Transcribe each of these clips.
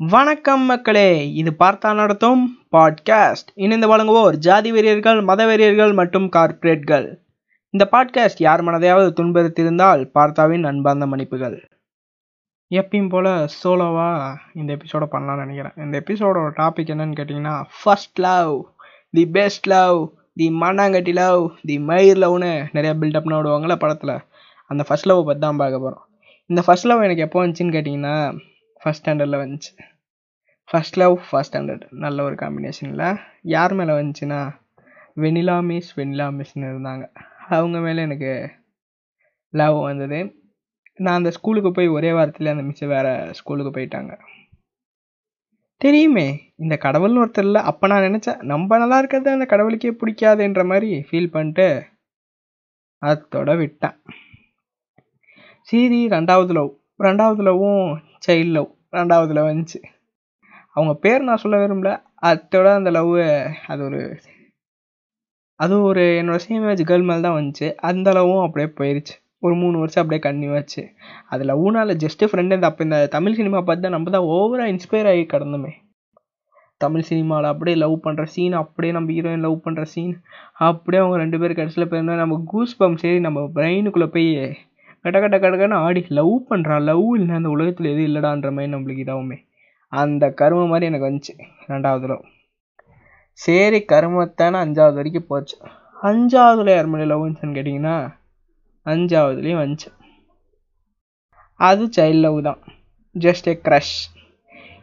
வணக்கம் மக்களே இது பார்த்தா நடத்தும் பாட்காஸ்ட் இணைந்து வழங்குவோர் ஜாதி வெறியர்கள் மத வெறியர்கள் மற்றும் கார்ப்பரேட்கள் இந்த பாட்காஸ்ட் யார் மனதையாவது துன்புறுத்தியிருந்தால் பார்த்தாவின் அன்பார்ந்த மன்னிப்புகள். எப்பயும் போல் சோலோவாக இந்த எபிசோடை பண்ணலாம்னு நினைக்கிறேன். இந்த எபிசோடோட டாபிக் என்னன்னு கேட்டிங்கன்னா first love the best love the Mannangatti love தி மயிர் லவ்னு நிறைய பில்டப்னு விடுவாங்கள்ல படத்தில். அந்த ஃபர்ஸ்ட் லவ் பற்றி தான் பார்க்க போகிறோம் இந்த ஃபர்ஸ்ட் லவ் எனக்கு எப்போ வந்துச்சுன்னு கேட்டிங்கன்னா ஃபஸ்ட் ஸ்டாண்டர்டில் வந்துச்சு. ஃபர்ஸ்ட் லவ் ஃபஸ்ட் ஸ்டாண்டர்ட் நல்ல ஒரு காம்பினேஷனில் யார் மேலே வந்துச்சுன்னா வெனிலா மிஸ் வெனிலா மிஸ்னு இருந்தாங்க. அவங்க மேலே எனக்கு லவ் வந்தது. நான் அந்த ஸ்கூலுக்கு போய் ஒரே வாரத்தில் அந்த மிஸ் வேறு ஸ்கூலுக்கு போயிட்டாங்க. தெரியுமே இந்த கடவுள்னு ஒருத்தர் இல்லை. அப்போ நான் நினச்சேன் நம்ம நல்லா இருக்கிறது அந்த கடவுளுக்கே பிடிக்காதுன்ற மாதிரி ஃபீல் பண்ணிட்டு அதோட விட்டேன். சரி ரெண்டாவது லவ் ரெண்டாவது லவ்வும் சைல்ட் லவ் ரெண்டாவதில் வந்துச்சு. அவங்க பேர் நான் சொல்ல விரும்பல. அதோட அந்த லவ் அது ஒரு அது ஒரு என்னோட சேம் ஏஜ் கேர்ள் மேலே தான் வந்துச்சு. அந்த லவ்வும் அப்படியே போயிடுச்சு ஒரு மூணு வருஷம் அப்படியே கன்னியூ ஆச்சு. அது லவ்னால ஜஸ்ட்டு ஃப்ரெண்டு இந்த அப்போ இந்த தமிழ் சினிமா பார்த்து தான் நம்ம தான் ஓவராக இன்ஸ்பயர் ஆகி கடந்தோமே. தமிழ் சினிமாவில் அப்படியே லவ் பண்ணுற சீன் அப்படியே நம்ம ஹீரோயின் லவ் பண்ணுற சீன் அப்படியே அவங்க ரெண்டு பேரும் கடைசியில் போயிருந்தா நம்ம கூஸ் பம்ப் சரி நம்ம பிரெயினுக்குள்ளே போய் கட கட கடகன்னு ஆடி. லவ் பண்ணுறா லவ் இல்லை அந்த உலகத்தில் எதுவும் இல்லைடான்ற மாதிரி நம்மளுக்கு இதாகுமே அந்த கரும மாதிரி எனக்கு வந்துச்சு. ரெண்டாவது சரி கருமத்தான அஞ்சாவது வரைக்கும் போச்சு. அஞ்சாவதுல யார் மணி லவ் வந்துச்சுன்னு கேட்டிங்கன்னா அஞ்சாவதுலேயும் வந்துச்சு. அது சைல்ட் லவ் தான். ஜஸ்ட் ஏ க்ரஷ்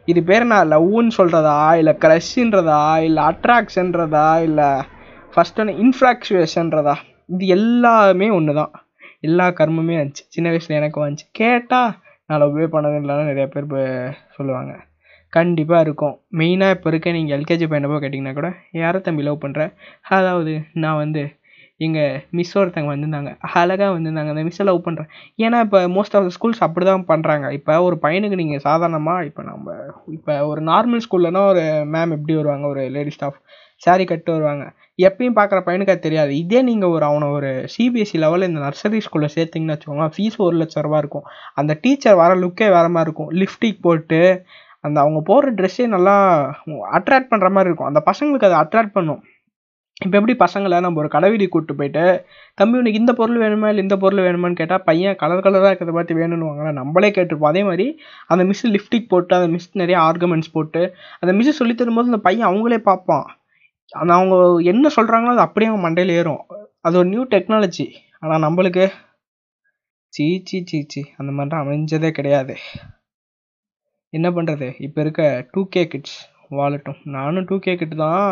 இது பேர் நான் லவ்னு சொல்கிறதா இல்லை க்ரஷ்ன்றதா இல்லை அட்ராக்ஷன்றதா இல்லை ஃபஸ்ட் ஒன்று இன்ஃப்ராக்சுவேஷன்றதா இது எல்லாமே ஒன்று தான் எல்லா கர்மமே வந்துச்சு. சின்ன வயசில் எனக்கு வந்துச்சு. கேட்டால் நான் லவ்வே பண்ணது இல்லைன்னு நிறைய பேர் சொல்லுவாங்க. கண்டிப்பாக இருக்கும். மெயினாக இப்போ இருக்க நீங்கள் எல்கேஜி பையனை போய் கேட்டிங்கன்னா கூட யாரை தம்பி லவ் பண்ணுற அதாவது நான் வந்து எங்கள் மிஸ் ஒருத்தங்க வந்திருந்தாங்க. அழகாக வந்திருந்தாங்க. அந்த மிஸ்ஸை லவ் பண்ணுறேன் ஏன்னா இப்போ மோஸ்ட் ஆஃப் த ஸ்கூல்ஸ் அப்படி தான் பண்ணுறாங்க இப்போ ஒரு பையனுக்கு நீங்கள் சாதாரணமாக இப்போ நம்ம இப்போ ஒரு நார்மல் ஸ்கூல்லனா ஒரு மேம் எப்படி வருவாங்க? ஒரு லேடி ஸ்டாஃப் சாரி கட்டு வருவாங்க. எப்பயும் பார்க்குற பையனுக்கு அது தெரியாது. இதே நீங்கள் ஒரு அவனை ஒரு சிபிஎஸ்சி லெவலில் இந்த நர்சரி ஸ்கூலில் சேர்த்திங்கன்னு வச்சுக்கோங்க ஃபீஸ் ஒரு லட்ச ரூபா இருக்கும். அந்த டீச்சர் வர லுக்கே வேறு மாதிரி இருக்கும். லிப்ஸ்டிக் போட்டு அந்த அவங்க போடுற ட்ரெஸ்ஸே நல்லா அட்ராக்ட் பண்ணுற மாதிரி இருக்கும். அந்த பசங்களுக்கு அதை அட்ராக்ட் பண்ணும். இப்போ எப்படி பசங்களை நம்ம ஒரு கடைவீதி கூப்பிட்டு போயிட்டு தம்பி உனக்கு இந்த பொருள் வேணுமா? இல்லை இந்த பொருள் வேணுமான்னு கேட்டால் பையன் கலர் கலராக இருக்கிறத பார்த்து வேணும்னு வாங்கலாம் நம்மளே கேட்டிருப்போம். அதே மாதிரி அந்த மிஸ் லிப்டிக் போட்டு அந்த மிஸ் நிறைய ஆர்குமெண்ட்ஸ் போட்டு அந்த மிஸ் சொல்லி தரும்போது அந்த பையன் அவங்களே பார்ப்பான். அந்த அவங்க என்ன சொல்கிறாங்களோ அது அப்படியே அவன் மண்டையில் ஏறும். அது ஒரு நியூ டெக்னாலஜி ஆனால் நம்மளுக்கு சீ சீ சீ சீ அந்த மாதிரிலாம் அமைஞ்சதே கிடையாது. என்ன பண்ணுறது இப்போ இருக்க டூ கே கிட்ஸ் வாழட்டும் நானும் டூ கே கிட் தான்.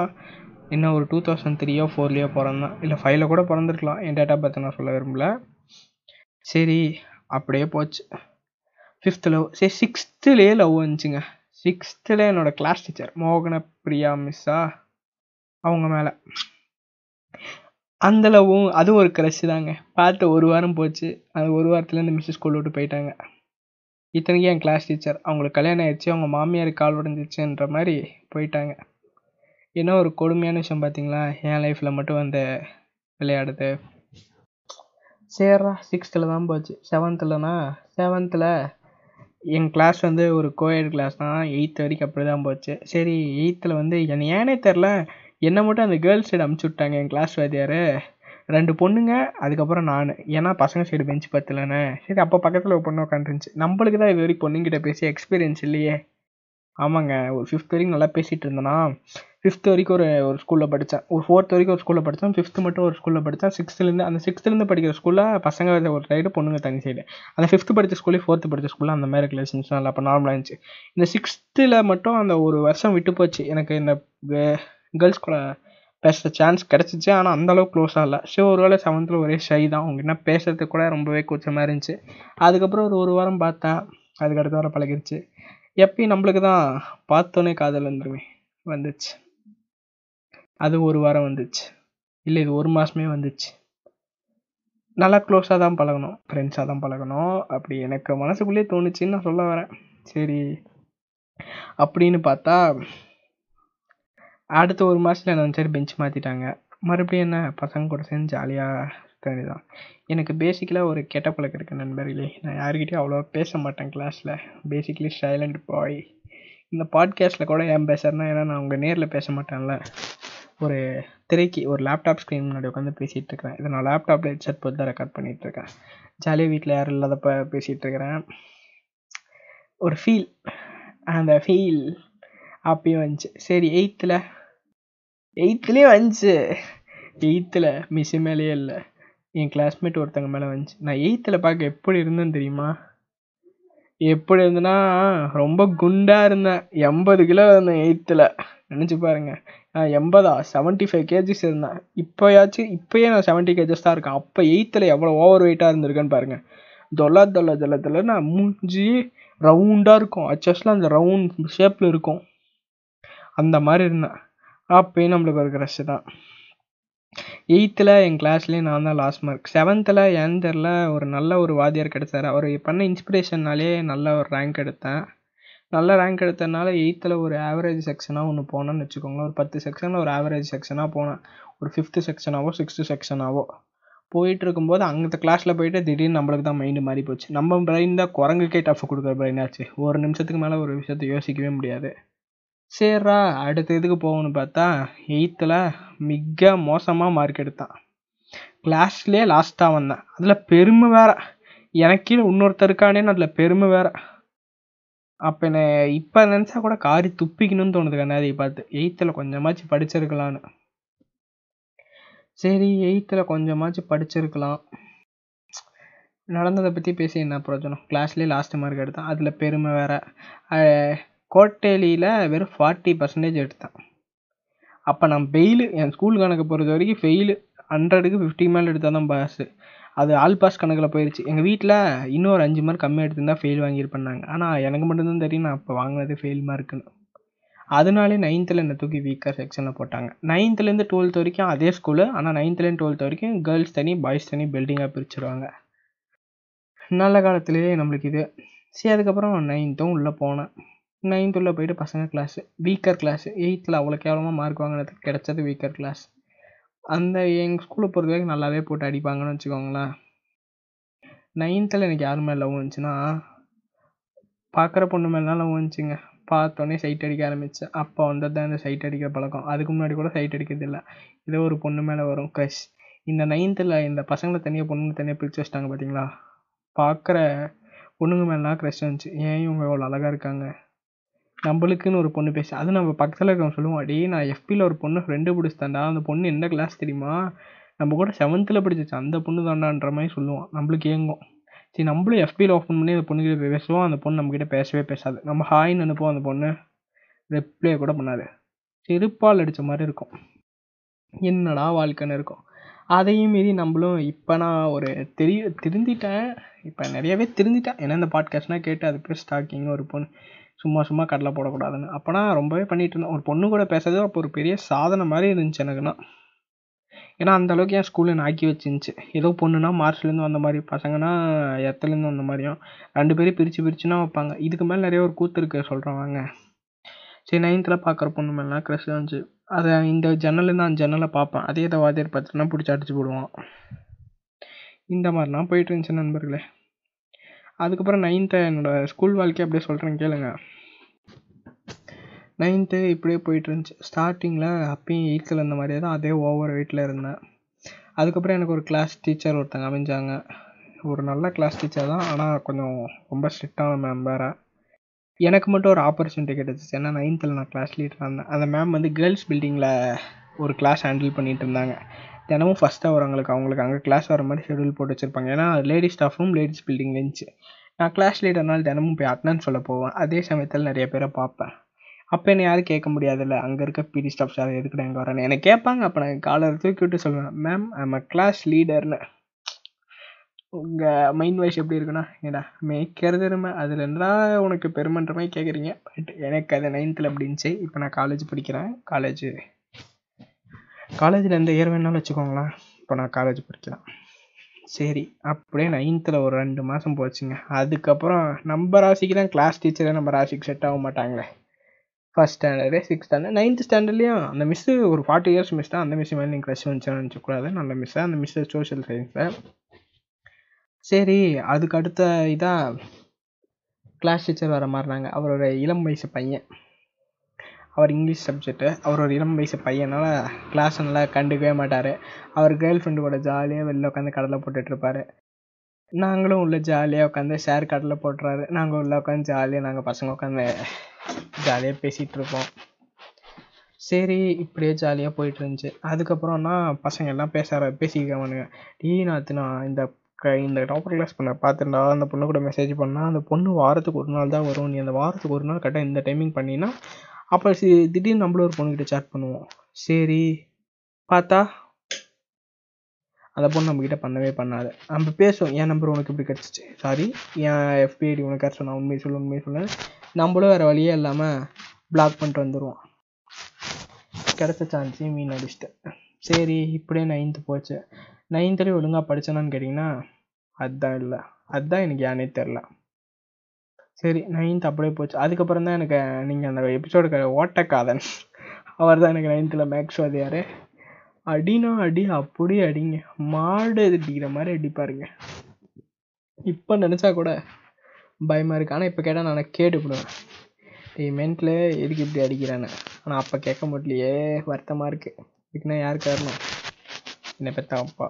இன்னும் ஒரு டூ தௌசண்ட் த்ரீயோ ஃபோர்லேயோ பிறந்தேன் இல்லை ஃபைவ்ல கூட பிறந்திருக்கலாம். என் டேட்டா பற்றி நான் சொல்ல விரும்பல. சரி அப்படியே போச்சு. ஃபிஃப்த்து லவ் சரி சிக்ஸ்த்துலேயே லவ் வந்துச்சுங்க. சிக்ஸ்த்தில் என்னோடய கிளாஸ் டீச்சர் மோகன பிரியா மிஸ்ஸா அவங்க மேலே. அந்த லவ்வும் அதுவும் ஒரு க்ரஷ் தாங்க. பார்த்து ஒரு வாரம் போச்சு. அது ஒரு வாரத்தில் இந்த மிஸ்ஸு ஸ்கூல் விட்டு போயிட்டாங்க. இத்தனைக்கும் என் கிளாஸ் டீச்சர் அவங்களுக்கு கல்யாணம் ஆயிடுச்சு அவங்க மாமியார் கால் உடஞ்சிச்சுன்ற மாதிரி போயிட்டாங்க. என்ன ஒரு கொடுமையான விஷயம் பார்த்தீங்களா? என் லைஃப்பில் மட்டும் வந்து விளையாடுது சரிடா சிக்ஸ்த்தில் தான் போச்சு. செவன்த்துலனா செவன்த்தில் என் கிளாஸ் வந்து ஒரு கோயட் கிளாஸ் தான். எயித்து வரைக்கும் அப்படி தான் போச்சு. சரி எயித்தில் வந்து என்ன ஏனே தெரில என்னை மட்டும் அந்த கேர்ள்ஸ் சைடு அமுச்சு விட்டாங்க என் கிளாஸ் வாத்தியார். ரெண்டு பொண்ணுங்க அதுக்கப்புறம் நான். ஏன்னா பசங்க சைடு பெஞ்ச் பத்தலண்ணே சரி அப்போ பக்கத்தில் ஒரு பொண்ணு உட்காந்துருந்துச்சு நம்மளுக்கு தான் இது வரைக்கும் பொண்ணுங்கிட்ட பேசி எக்ஸ்பீரியன்ஸ் இல்லையே. ஆமாங்க ஒரு ஃபிஃப்த் வரைக்கும் நல்லா பேசிகிட்டு இருந்தேன்னா ஃபிஃப்த் வரைக்கும் ஒரு ஒரு ஸ்கூலில் படித்தேன். ஒரு ஃபோர்த் வரைக்கும் ஒரு ஸ்கூலில் படித்தேன். ஃபிஃப்த்து மட்டும் ஒரு ஸ்கூலில் படித்தேன். சிக்ஸ்த்துலேருந்து அந்த சிக்ஸ்த்துலேருந்து படிக்கிற ஸ்கூலில் பசங்க ஒரு சைடு பொண்ணுங்க தனி சைடு அந்த ஃபிஃப்த்து படித்த ஸ்கூலே ஃபோர்த்து படித்த ஸ்கூலில் அந்த மாதிரி ரிலேஷன்ஸ் நல்லா அப்போ நார்மலாக இருந்துச்சு. இந்த சிக்ஸ்த்தில் மட்டும் அந்த ஒரு வருஷம் விட்டு போச்சு. எனக்கு இந்த கேர்ள்ஸ் கூட பேசுகிற சான்ஸ் கிடச்சிச்சு. ஆனால் அந்தளவுக்கு க்ளோஸ் இல்லை ஸோ ஒரு வேளை செவன்த்தில் ஒரே ஷை தான். அவங்க என்ன பேசுறதுக்கு கூட ரொம்பவே கூச்சமாக இருந்துச்சு. அதுக்கப்புறம் ஒரு ஒரு வாரம் பார்த்தேன். அதுக்கு அடுத்த வாரம் பழகிருச்சு. எப்பயும் நம்மளுக்கு தான் பார்த்தோன்னே காதல் வந்துருமே வந்துச்சு. அது ஒரு வாரம் வந்துச்சு. இல்லை இது ஒரு மாதமே வந்துச்சு. நல்லா க்ளோஸாக தான் பழகணும். ஃப்ரெண்ட்ஸாக தான் பழகணும். அப்படி எனக்கு மனசுக்குள்ளேயே தோணுச்சுன்னு நான் சொல்ல வரேன். சரி. அப்படின்னு பார்த்தா அடுத்த ஒரு மாதத்தில் என்ன சரி பெஞ்ச் மாற்றிட்டாங்க மறுபடியும் என்ன பசங்க கூட சேர்ந்து ஜாலியாக தான் எனக்கு பேசிக்கலாக ஒரு கெட்ட பழக்கம் இருக்குது நண்பர்களே. நான் யாருக்கிட்டையும் அவ்வளோவா பேச மாட்டேன் கிளாஸில் பேசிக்கலி சைலண்ட் பாய் இந்த பாட்காஸ்ட்டில் கூட ஏன் பேசுகிறேன்னா ஏன்னா நான் உங்கள் நேரில் பேச மாட்டேன்ல. ஒரு திரைக்கு ஒரு லேப்டாப் ஸ்க்ரீன் முன்னாடி உட்காந்து பேசிகிட்டு இருக்கிறேன். இதை நான் லேப்டாப்பில் ஹெட்செட் போட்டு தான் ரெக்கார்ட் பண்ணிகிட்டு இருக்கேன். ஜாலியாக வீட்டில் யாரும் இல்லாதப்ப பேசிகிட்டு இருக்கிறேன். ஒரு ஃபீல் அந்த ஃபீல் அப்பயும் வந்துச்சு. சரி எயித்தில் எயித்துலேயும் வந்துச்சு. எயித்தில் மிஸ்ஸு மேலேயே இல்லை. என் கிளாஸ்மேட் ஒருத்தங்க மேலே வந்துச்சு. நான் எயித்தில் பார்க்க எப்படி இருந்தேன்னு தெரியுமா? எப்படி இருந்தேன்னா ரொம்ப குண்டாக இருந்தேன். எண்பது கிலோ இருந்தேன் எயித்தில் நினச்சி பாருங்க. நான் எண்பதா? செவன்ட்டி ஃபைவ் கேஜிஸ் இருந்தேன். இப்போயாச்சும் இப்போயே நான் செவன்ட்டி கேஜஸ் தான் இருக்கேன். அப்போ எயித்தில் எவ்வளோ ஓவர் வெயிட்டாக இருந்திருக்கேன்னு பாருங்கள் தொல்ல தொல்ல தொல்ல தொல்ல நான் மூஞ்சி ரவுண்டாக இருக்கும். அச்சஸ்லாம் அந்த ரவுண்ட் ஷேப்பில் இருக்கும். அந்த மாதிரி இருந்தேன். அப்பயும் நம்மளுக்கு ஒரு க்ரஷ் தான். எயித்தில் என் கிளாஸ்லேயே நான் தான் லாஸ்ட் மார்க் செவன்த்தில் ஏன்னு தெரில ஒரு நல்ல ஒரு வாத்தியார் கிடைச்சார். அவர் பண்ண இன்ஸ்பிரேஷன்னாலே நல்ல ஒரு ரேங்க் எடுத்தேன். நல்ல ரேங்க் எடுத்ததுனால எயித்தில் ஒரு ஆவரேஜ் செக்ஷனாக ஒன்று போனேன்னு வச்சுக்கோங்களேன். ஒரு பத்து செக்ஷனில் ஒரு ஆவரேஜ் செக்ஷனாக போனேன். ஒரு ஃபிஃப்த்து செக்ஷனாவோ சிக்ஸ்த்து செக்ஷனாவோ போயிட்டு இருக்கும்போது அந்த கிளாஸில் போயிட்டு திடீர்னு நம்மளுக்கு தான் மைண்டு மாறி போச்சு. நம்ம பிரெயின் தான் குரங்குக்கே டஃப் கொடுக்குற பிரெயினாச்சு ஒரு நிமிஷத்துக்கு மேலே ஒரு விஷயத்த யோசிக்கவே முடியாது. சரிடா அடுத்த இதுக்கு போகணும்னு பார்த்தா எயித்தில் மிக மோசமாக மார்க் எடுத்தான். கிளாஸ்லேயே லாஸ்ட்டாக வந்தேன். அதில் பெருமை வேற. எனக்கு இன்னொருத்தருக்கானே இன்னொருத்தர் அதில் பெருமை வேறு. அப்போ என்ன இப்போ நினச்சா கூட காரி துப்பிக்கணும்னு தோணுது கண்ணாதியை பார்த்து. எயித்தில் கொஞ்சமாச்சும் படிச்சிருக்கலான்னு சரி எயித்தில் கொஞ்சமாச்சும் படிச்சிருக்கலாம். நடந்ததை பற்றி பேசி என்ன பிரயோஜனம்? கிளாஸ்லேயே லாஸ்ட் மார்க் எடுத்தேன். அதில் பெருமை வேற. கோட்டேலியில் வெறும் ஃபார்ட்டி பர்சன்டேஜ் எடுத்தேன். அப்போ நான் ஃபெயிலு என் ஸ்கூல் கணக்கு பொறுத்த வரைக்கும் ஃபெயிலு ஹண்ட்ரடுக்கு ஃபிஃப்டி மேல் எடுத்தால் தான் பாஸு அது ஆல் பாஸ் கணக்கில் போயிடுச்சு எங்கள் வீட்டில் இன்னும் ஒரு அஞ்சு மார்க் கம்மியாக எடுத்திருந்தா ஃபெயில் வாங்கியிருப்பேன்னாங்க. ஆனால் எனக்கு மட்டும்தான் தெரியும் நான் அப்போ வாங்கினது ஃபெயில் மார்க்குன்னு அதனாலே நைன்த்தில் என்னை தூக்கி வீக்காக செக்ஷனில் போட்டாங்க. நைன்த்துலேருந்து டுவெல்த் வரைக்கும் அதே ஸ்கூலு ஆனால் நைன்த்துலேருந்து டுவெல்த் வரைக்கும் கேர்ள்ஸ் தனி பாய்ஸ் தனி பில்டிங்காக பிரிச்சுருவாங்க. நல்ல காலத்துலேயே நம்மளுக்கு இது. சரி அதுக்கப்புறம் நைன்த்தும் உள்ளே போனேன். நைன்த்துள்ளே போயிட்டு பசங்க கிளாஸு வீக்கர் கிளாஸு எயித்தில் அவ்வளோ கேவலமாக மார்க் வாங்கினது கிடச்சது வீக்கர் கிளாஸ் அந்த எங்கள் ஸ்கூலை பொறுத்த வரைக்கும் நல்லாவே போட்டு அடிப்பாங்கன்னு வச்சுக்கோங்களேன். நைன்த்தில் எனக்கு யார் மேலே லவ் வந்துச்சுன்னா பார்க்குற பொண்ணு மேலாம் லவ் வந்துச்சுங்க. பார்த்தோன்னே சைட் அடிக்க ஆரம்பித்தேன் அப்போ வந்தது தான் இந்த சைட் அடிக்கிற பழக்கம். அதுக்கு முன்னாடி கூட சைட் அடிக்கிறது இல்லை. ஏதோ ஒரு பொண்ணு மேலே வரும் க்ரஷ் இந்த நைன்த்தில் இந்த பசங்களை தனியாக பொண்ணுங்க தனியாக பிரித்து வச்சிட்டாங்க பார்த்தீங்களா பார்க்குற பொண்ணுங்க மேலாம் க்ரஷ் வந்துச்சு. ஏன் இவங்க இவ்வளோ அழகாக இருக்காங்க? நம்மளுக்குன்னு ஒரு பொண்ணு பேசி அது நம்ம பக்கத்தில் இருக்கவங்க சொல்லுவோம் அடி நான் எஃபியில் ஒரு பொண்ணு ஃப்ரெண்டு பிடிச்சிதாண்டா அந்த பொண்ணு எந்த கிளாஸ் தெரியுமா? நம்ம கூட செவன்த்தில் படிச்சிச்சு அந்த பொண்ணு தாண்டான்ற மாதிரி சொல்லுவோம் நம்மளுக்கு ஏங்கும். சரி நம்மளும் எஃபியில் ஓப்பன் பண்ணி அந்த பொண்ணுக்கிட்ட பேசுவோம் அந்த பொண்ணு நம்மக்கிட்ட பேசவே பேசாது. நம்ம ஹாய்னு அனுப்புவோம் அந்த பொண்ணு ரிப்ளை கூட பண்ணாது. செருப்பால் அடித்த மாதிரி இருக்கும். என்னடா வாழ்க்கைன்னு இருக்கும். அதையும் மீறி நம்மளும் இப்போ நான் ஒரு தெரிய திருந்திட்டேன். இப்போ நிறையவே திருந்திட்டேன். ஏன்னா இந்த பாட்காஸ்ட்னால் கேட்டு அது பேர் ஸ்டாக்கிங் ஒரு பொண்ணு. சும்மா சும்மா கடலை போடக்கூடாதுன்னு. அப்போனா ரொம்பவே பண்ணிகிட்டு இருந்தேன். ஒரு பொண்ணு கூட பேசுறது அப்போ ஒரு பெரிய சாதனை மாதிரி இருந்துச்சு எனக்குன்னா. ஏன்னா அந்த அளவுக்கு என் ஸ்கூலில் நான் ஆக்கி வச்சிருந்துச்சு. ஏதோ பொண்ணுனா மார்ச்லேருந்து வந்த மாதிரி பசங்கன்னா எத்துலேருந்து வந்த மாதிரியும். ரெண்டு பேரும் பிரித்து பிரிச்சுனா வைப்பாங்க. இதுக்கு மேலே நிறைய ஒரு கூத்து இருக்கு சொல்கிறேன் வாங்க. சரி நைன்த்தில் பார்க்குற பொண்ணு மேலாம் க்ரெஷ் இருந்துச்சு. அதை இந்த ஜன்னலேருந்து அந்த ஜன்னலை பார்ப்பேன். அதே இதை வாத்தியார் பார்த்துட்டுனா பிடிச்சி அடிச்சு போடுவான். இந்த மாதிரிலாம் போயிட்டு இருந்துச்சு நண்பர்களே. அதுக்கப்புறம் நைன்த்து என்னோடய ஸ்கூல் வாழ்க்கையை அப்படியே சொல்கிறேன் கேளுங்க. நைன்த்து இப்படியே போயிட்டு இருந்துச்சு. ஸ்டார்டிங்கில் அப்பயும் எயித்தில் இருந்த மாதிரியே தான் அதே ஓவர் வெயிட்டில் இருந்தேன். அதுக்கப்புறம் எனக்கு ஒரு கிளாஸ் டீச்சர் ஒருத்தங்க அமைஞ்சாங்க. ஒரு நல்ல கிளாஸ் டீச்சர் தான் ஆனால் கொஞ்சம் ரொம்ப ஸ்ட்ரிக்டான மேம் வேறு. எனக்கு மட்டும் ஒரு ஆப்பர்ச்சுனிட்டி கிடச்சிச்சு. ஏன்னா நைன்த்தில் நான் கிளாஸ் லீடராக இருந்தேன். அந்த மேம் வந்து கேர்ள்ஸ் பில்டிங்கில் ஒரு கிளாஸ் ஹேண்டில் பண்ணிகிட்டு இருந்தாங்க. தினமும் ஃபஸ்ட் ஹவர் அவங்களுக்கு அவங்களுக்கு அங்கே கிளாஸ் வர மாதிரி ஷெடியூல் போட்டு வச்சுருப்பாங்க. ஏன்னா ladies staff room ladies building இருந்துச்சு நான் கிளாஸ் லீடர்னால தினமும் போய் அட்டனன்ஸ் சொல்ல போவேன். அதே சமயத்தில் நிறைய பேரை பார்ப்பேன். அப்போ என்ன யாரும் கேட்க முடியாதுல்ல. அங்கே இருக்க பிடி ஸ்டாஃப்ஸ் யாரும் எதுக்குடா எங்கே வரேன்னு எனக்கு கேட்பாங்க. அப்போ நான் காலர் தூக்கி விட்டு சொல்லுவேன் மேம் ஐம் அ கிளாஸ் லீடர்னு உங்கள் மைண்ட் வாய்ஸ் எப்படி இருக்குன்னா ஏடா மேய்க்கிறது இருமை அதில் இருந்தால் உனக்கு பெருமன்ற மாதிரி கேட்குறீங்க பட் எனக்கு அது நைன்த்தில் அப்படின்ச்சு இப்போ நான் காலேஜ் படிக்கிறேன். காலேஜ் காலேஜில் எந்த இயர் வேணாலும் வச்சுக்கோங்களேன். இப்போ நான் காலேஜ் படிக்கலாம் சரி அப்படியே நைன்த்தில் ஒரு ரெண்டு மாதம் போச்சுங்க. அதுக்கப்புறம் நம்ம ராசிக்கு தான் கிளாஸ் டீச்சரே நம்ம ராசிக்கு செட் ஆக மாட்டாங்களே. First standard six standard ninth ஸ்டாண்டர்ட்லேயும் அந்த மிஸ்ஸு ஒரு ஃபார்ட்டி இயர்ஸ் மிஸ் தான். அந்த மிஸ் மேலே நீங்கள் க்ரஷ் வந்துச்சுன்னு நினச்சக்கூடாது நல்ல மிஸ்ஸு அந்த மிஸ்ஸு சோஷியல் சயின்ஸில் சரி அதுக்கு அடுத்த இதாக கிளாஸ் டீச்சர் வர மாறினாங்க. அவரோட இளம் வயசு பையன். அவர் இங்கிலீஷ் சப்ஜெக்ட்டு அவர் ஒரு இளம் வயசு பையனால் கிளாஸ் நல்லா கண்டுக்கவே மாட்டார். அவர் கேர்ள் ஃப்ரெண்டு கூட ஜாலியாக வெளில உட்காந்து கடலை இருப்பார். நாங்களும் உள்ள ஜாலியாக உட்காந்து ஷேர் கடலை போட்டுறாரு நாங்கள் உள்ள உட்காந்து ஜாலியாக நாங்கள் பசங்க உட்காந்து ஜாலியாக பேசிகிட்டு இருப்போம். சரி இப்படியே ஜாலியாக போயிட்டு இருந்துச்சு. அதுக்கப்புறம்னா பசங்க எல்லாம் பேச பேசிக்கிறவனுங்க டீ நாத்துனா இந்த க இந்த டாப்பர் கிளாஸ் பண்ண பார்த்துருந்தா அந்த பொண்ணு கூட மெசேஜ் பண்ணால் அந்த பொண்ணு வாரத்துக்கு ஒரு நாள் தான் வரும். நீ அந்த வாரத்துக்கு ஒரு நாள் கரெக்டாக இந்த டைமிங் பண்ணினா அப்போ சி திடீர்னு நம்மளும் ஒரு பொண்ணுக்கிட்ட சேட் பண்ணுவோம். சரி பார்த்தா அந்த பொண்ணு நம்மக்கிட்ட பண்ணவே பண்ணாது. நம்ம பேசுவோம் என் நம்பர் உனக்கு இப்படி கிடச்சிச்சு. சாரி என் எஃப்பிஐடி உனக்கு கிடச்சி நான் உண்மையை சொல்லு உண்மையை சொல்லு நம்மளும் வேறு வழியே இல்லாமல் பிளாக் பண்ணிட்டு வந்துடுவோம் கிடச்ச சான்ஸையும் மீன் அடிச்சிட்டேன் சரி இப்படியே நைன்த்து போச்சு. நைன்த்துலேயும் ஒழுங்காக படித்தேனான்னு கேட்டிங்கன்னா அதுதான் இல்லை. அதுதான் எனக்கு ஏனே தெரில சரி நைன்த் அப்படியே போச்சு. அதுக்கப்புறம் தான் எனக்கு நீங்கள் அந்த எபிசோடுக்கு ஓட்டக்காதன். அவர் தான் எனக்கு நைன்த்தில் மேக்ஸ் வாதியார் அடினா அடி அப்படியே அடிங்க. மாடு அடிக்கிற மாதிரி அடிப்பாருங்க. இப்போ நினச்சா கூட பயமாக இருக்குது ஆனால் இப்போ கேட்டால் நான் கேட்டுப்படுவேன். டேய் மென்ட்டில் எதுக்கு இப்படி அடிக்கிறேன்னு ஆனால் அப்போ கேட்க முடியலையே. வருத்தமாக இருக்குது இதுக்குன்னா யார் காரணம்? என்னை பெற்ற அப்பா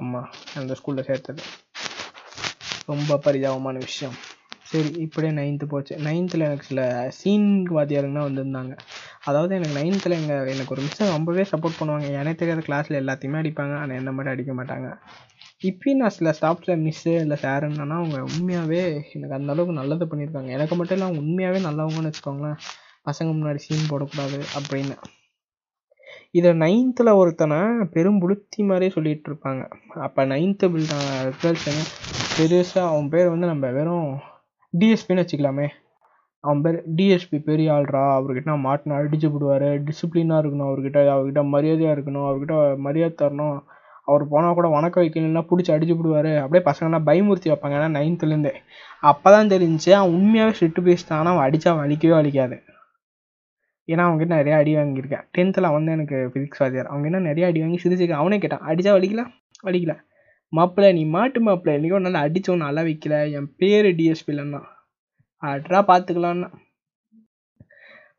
அம்மா அந்த ஸ்கூலில் சேர்த்தது. ரொம்ப பரிதாபமான விஷயம். சரி இப்படியே நைன்த்து போச்சு. நைன்த்தில் எனக்கு சில சீன் வாத்தியாருங்கலாம் வந்திருந்தாங்க. அதாவது எனக்கு நைன்த்தில் எங்கள் எனக்கு ஒரு மிஸ்ஸை ரொம்பவே சப்போர்ட் பண்ணுவாங்க. எனக்கு தெரியாத கிளாஸில் எல்லாத்தையுமே அடிப்பாங்க. ஆனால் என்ன மட்டும் அடிக்க மாட்டாங்க. இப்பயும் நான் சில ஸ்டாஃப்ஸில் மிஸ்ஸு இல்லை சாருன்னா அவங்க உண்மையாகவே எனக்கு அந்தளவுக்கு நல்லது பண்ணியிருக்காங்க எனக்கு மட்டும் இல்லை அவங்க உண்மையாகவே நல்லவங்கன்னு வச்சுக்கோங்களேன். பசங்க முன்னாடி சீன் போடக்கூடாது அப்படின்னு. இதை நைன்த்தில் ஒருத்தனை பெரும் புளுத்தி மாதிரியே சொல்லிகிட்டு இருப்பாங்க. அப்போ நைன்த்து பில் கேர்ள்ஸுங்க பெருசாக அவன் பேர் வந்து நம்ம வெறும் டிஎஸ்பின்னு வச்சுக்கலாமே. அவன் பேர் டிஎஸ்பி பெரிய ஆள்ரா. அவர்கிட்ட நான் மாட்டினா அடிச்சு விடுவார் டிசிப்ளினாக இருக்கணும் அவர்கிட்ட. அவர்கிட்ட மரியாதையாக இருக்கணும். அவர்கிட்ட மரியாதை தரணும். அவர் போனால் கூட வணக்கம் வைக்கணும்னா பிடிச்சி அடிச்சு விடுவார் அப்படியே பசங்களாம் பயமுறுத்தி வைப்பாங்க. ஏன்னா நைன்த்துலேருந்தே அப்போ தான் தெரிஞ்சு அவன் உண்மையாகவே ஸ்ட்ரிட்டு பேசிட்டான். ஆனால் அவன் அடித்தா வலிக்கவே வலிக்காது ஏன்னா அவங்ககிட்ட நிறைய அடி வாங்கியிருக்கேன். டென்த்தில் அவன் தான் எனக்கு ஃபிசிக்ஸ் வாத்தியார். அவங்க என்ன நிறைய அடி வாங்கி சிரிச்சிருக்கேன். அவனே கேட்டான் அடித்தா வலிக்கல வலிக்கல மாப்பிள்ள நீ மாட்டு மாப்பிள்ள இன்றைக்கி ஒரு நாள் அடித்தவன் நல்லா வைக்கல. என் பேர் டிஎஸ்பி இல்லைன்னா அட்ரா பார்த்துக்கலான்னா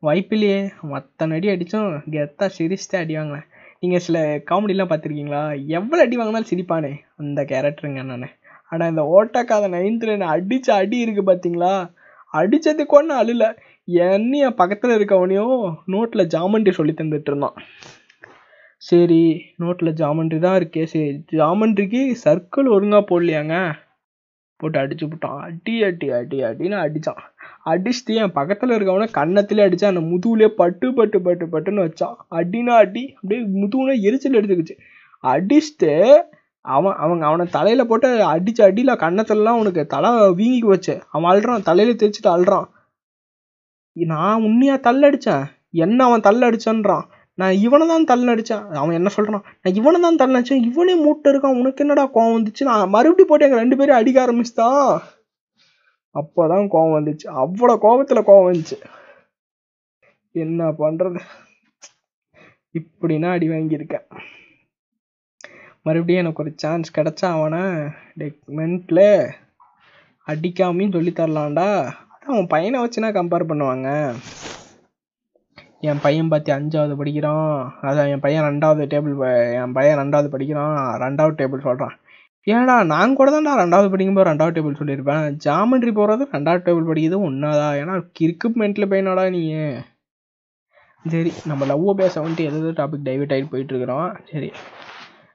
வாய்ப்பில்லையே. மற்ற அடி அடித்தோம் கெத்தா சிரிச்சுட்டே அடி வாங்கினேன். நீங்கள் சில காமெடிலாம் பார்த்துருக்கீங்களா எவ்வளோ அடி வாங்கினாலும் சிரிப்பானே. அந்த கேரக்டருங்க நான் ஆனால் இந்த ஓட்டக்காத நைன்த்தில் என்ன அடித்த அடி இருக்குது பார்த்தீங்களா அடித்ததுக்கு ஒன்றும் அழுல. என்னையும் பக்கத்தில் இருக்கவனையும் நோட்டில் ஜாமண்டி சொல்லி தந்துட்டு இருந்தான். சரி நோட்டில் ஜாமெண்ட்ரி தான் இருக்கே. சரி ஜாமெண்ட்ரிக்கு சர்க்கிள் ஒழுங்காக போடலையாங்க? போட்டு அடிச்சு விட்டான். அடி அடி அடி அடின்னு அடித்தான் அடிச்சுட்டு என் பக்கத்தில் இருக்கவனை கன்னத்திலே அடித்தான் அந்த முதுகுலேயே பட்டு பட்டு பட்டு பட்டுன்னு வச்சான். அடினா அடி அப்படியே முதுகுல எரிச்சல் எடுத்துக்கிச்சு. அடிச்சுட்டு அவன் அவங்க அவனை தலையில் போட்டு அடிச்சு அடியில் கன்னத்துலலாம் அவனுக்கு தலை வீங்கி வச்சு அவன் அழுறான். தலையில் தேய்ச்சிட்டு அழுறான். நான் உண்மையாக தள்ளடிச்சேன்? என்ன அவன் தள்ளடிச்சான்றான்? நான் இவனை தான் தள்ள நடித்தேன் அவன் என்ன சொல்கிறான் நான் இவனை தான் தள்ள அடித்தேன் இவனே மூட்டை இருக்கான். உனக்கு என்னடா கோவம் வந்துச்சு? நான் மறுபடியும் போட்டு எங்கள் ரெண்டு பேரும் அடிக்க ஆரம்பிச்சுதான் அப்போ தான் கோவம் வந்துச்சு. அவ்வளோ கோபத்தில் கோவம் வந்துச்சு. என்ன பண்ணுறது இப்படின்னா அடி வாங்கியிருக்கேன். மறுபடியும் எனக்கு ஒரு சான்ஸ் கிடச்சா அவனை டெக்மெண்ட்டில் அடிக்காமையும் சொல்லித்தரலான்டா அவன் பையனை வச்சுனா கம்பேர் பண்ணுவாங்க. என் பையன் பார்த்து அஞ்சாவது படிக்கிறான். அதான் என் பையன் ரெண்டாவது டேபிள் என் பையன் ரெண்டாவது படிக்கிறான். ரெண்டாவது டேபிள் சொல்கிறான் ஏன்டா நான் கூட தான்டா ரெண்டாவது படிக்கும்போது ரெண்டாவது டேபிள் சொல்லியிருப்பேன். ஜாமெண்ட்ரி போகிறது ரெண்டாவது டேபிள் படிக்கிறது ஒன்றாதா ஏன்னா கிரிக்குப்மெண்ட்டில் பையனாடா நீ? சரி நம்ம லவ்வை பேச வந்துட்டு எதாவது டாபிக் டைவர்ட் ஆகிட்டு போயிட்டுருக்குறோம். சரி.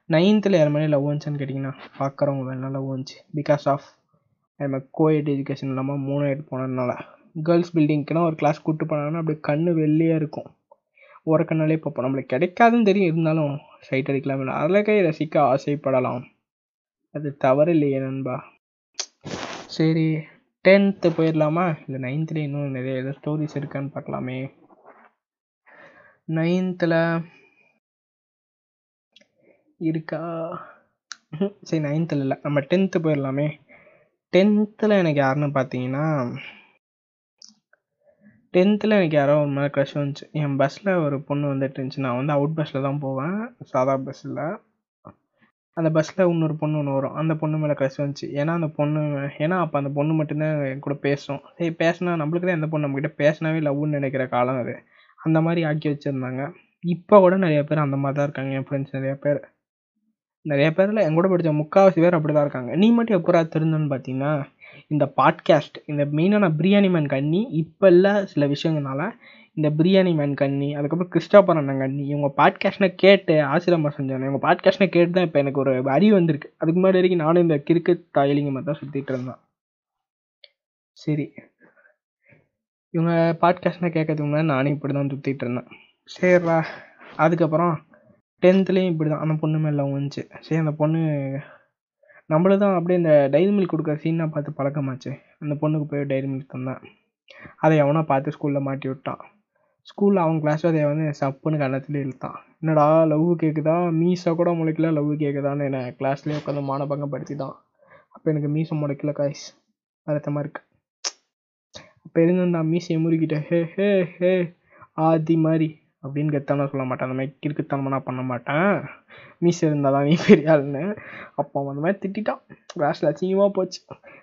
நைன்த்தில் யார் மாதிரி லவ் வந்துச்சுன்னு கேட்டிங்கன்னா பார்க்குறவங்க வேணா லவ் வந்துச்சு. பிகாஸ் ஆஃப் நம்ம கோஎட் எஜுகேஷன் இல்லாமல் மூணு எட்டு போனதுனால. கேர்ள்ஸ் பில்டிங்க்குனா ஒரு கிளாஸ் கூப்பிட்டு போனாங்கன்னா அப்படியே கண்ணு வெள்ளையாக இருக்கும். ஒரு கண்ணாலே பார்ப்போம். நம்மளுக்கு கிடைக்காதுன்னு தெரியும். இருந்தாலும் சைட் அடிக்கலாம். அழகை ரசிக்க ஆசைப்படலாம். அது தவறு இல்லையே நண்பா. சரி டென்த்து போயிடலாமா? இல்லை நைன்த்தில் இன்னும் நிறைய ஏதோ ஸ்டோரிஸ் இருக்கான்னு பார்க்கலாமே. நைன்த்தில் இருக்கா? சரி நைன்த்தில் இல்லை. நம்ம டென்த்து போயிடலாமே. டென்த்தில் எனக்கு யாருன்னு பார்த்தீங்கன்னா டென்த்தில் எனக்கு யாரோ ஒரு மேலே க்ரஷ் வந்துச்சு. என் பஸ்ஸில் ஒரு பொண்ணு வந்துட்டு இருந்துச்சு. நான் வந்து அவுட் பஸ்ஸில் தான் போவேன். சாதா பஸ்ஸில் அந்த பஸ்ஸில் இன்னொரு பொண்ணு ஒன்று வரும். அந்த பொண்ணு மேலே க்ரஷ் வந்துச்சு. ஏன்னா அந்த பொண்ணு ஏன்னா அப்போ அந்த பொண்ணு மட்டும்தான் என் கூட பேசும். சரி பேசினா நம்மளுக்கு தான் எந்த பொண்ணு நம்மக்கிட்ட பேசினாவே லவ்னு நினைக்கிற காலம் அது. அந்த மாதிரி ஆக்கி வச்சுருந்தாங்க. இப்போ கூட நிறைய பேர் அந்த மாதிரி தான் இருக்காங்க. என் ஃப்ரெண்ட்ஸ் நிறைய பேர். நிறைய பேரில் என் கூட படித்த முக்கால்வாசி பேர் அப்படி தான் இருக்காங்க. நீ மட்டும் எப்போ திருந்தன்னு பார்த்தீங்கன்னா இந்த பாட்காஸ்ட் இந்த மெயினான பிரியாணி மேன் கண்ணி இப்போ இல்லை சில விஷயங்கள்னால இந்த பிரியாணி மேன் கண்ணி அதுக்கப்புறம் கிறிஸ்டாபர் அண்ணன் கண்ணி இவங்க பாட்காஸ்ட்னை கேட்டு ஆசிரமம் செஞ்சாங்க இவங்க பாட்காஸ்ட்னை கேட்டு தான் இப்போ எனக்கு ஒரு அறிவு வந்திருக்கு. அதுக்கு முன்னாடி வரைக்கும் நானும் இந்த கிறுக்கு தாயலிங்க மாதிரி தான் சுற்றிட்டு இருந்தேன். சரி. இவங்க பாட்காஸ்ட்னா கேட்கறதுக்கு முன்னாடி நானும் இப்படி தான் சுற்றிட்டு இருந்தேன். சரிடா. அதுக்கப்புறம் டென்த்துலேயும் இப்படி தான் அந்த பொண்ணு மேலே வந்துச்சு. சரி அந்த பொண்ணு நம்மளும் தான் அப்படியே இந்த டைரி மில்க் கொடுக்குற சீனாக பார்த்து பழக்கமாச்சு. அந்த பொண்ணுக்கு போய் டைரி மில்க் தந்தேன். அதை எவனோ பார்த்து ஸ்கூலில் மாட்டி விட்டான். ஸ்கூலில் அவன் கிளாஸ் அதை வந்து சப்புன்னு கன்னத்துலேயே இழுத்தான். என்னடா லவ் கேட்குதா மீசை கூட முளைக்கல லவ் கேட்குதான்னு என்ன கிளாஸ்லேயே உட்காந்து மானபங்கம் படுத்தி தான் அப்போ எனக்கு மீசை முளைக்கல காய்ஸ் வருத்தமாக இருக்கு. அப்போ இருந்திருந்தா மீசையை முறுக்கிட்ட ஹே ஹே ஹே. ஆதி மாதிரி. அப்படின்னு கெத்தான சொல்ல மாட்டேன். அந்த மாதிரி கிறுக்குத்தனமாக நான் பண்ண மாட்டேன். மீசை இருந்தால் தான் நீ பெரிய ஆளுன்னு அப்போ அவன் அந்த மாதிரி திட்டான் கிளாஸில் அசிங்கமாக போச்சு.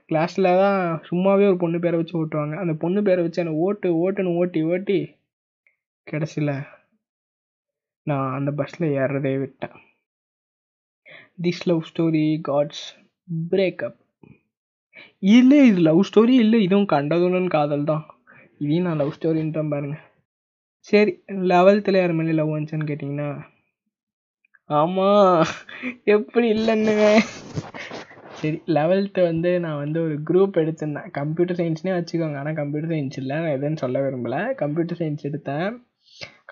கிளாஸில் தான் சும்மாவே ஒரு பொண்ணு பேரை வச்சு ஓட்டுவாங்க. அந்த பொண்ணு பேரை வச்சு என்னை ஓட்டு ஓட்டுன்னு ஓட்டி ஓட்டி கிடச்சில நான் அந்த பஸ்ஸில் ஏறுறதே விட்டேன். This love story God's breakup இல்லை இது லவ் ஸ்டோரி இல்லை. இதுவும் கண்டதுடன் காதல் தான். இதையும் நான் லவ் ஸ்டோரின்றேன் பாருங்கள் சரி லெவல்த்தில் யார் மேலே லவ் வந்துச்சுன்னு கேட்டிங்கன்னா? ஆமாம் எப்படி இல்லைன்னு சரி லெவல்த்து வந்து நான் வந்து ஒரு குரூப் எடுத்திருந்தேன். கம்ப்யூட்டர் சயின்ஸ்னே வச்சுக்கோங்க. ஆனால் கம்ப்யூட்டர் சயின்ஸ் இல்லை. நான் எதுன்னு சொல்ல விரும்பலை. கம்ப்யூட்டர் சயின்ஸ் எடுத்தேன்.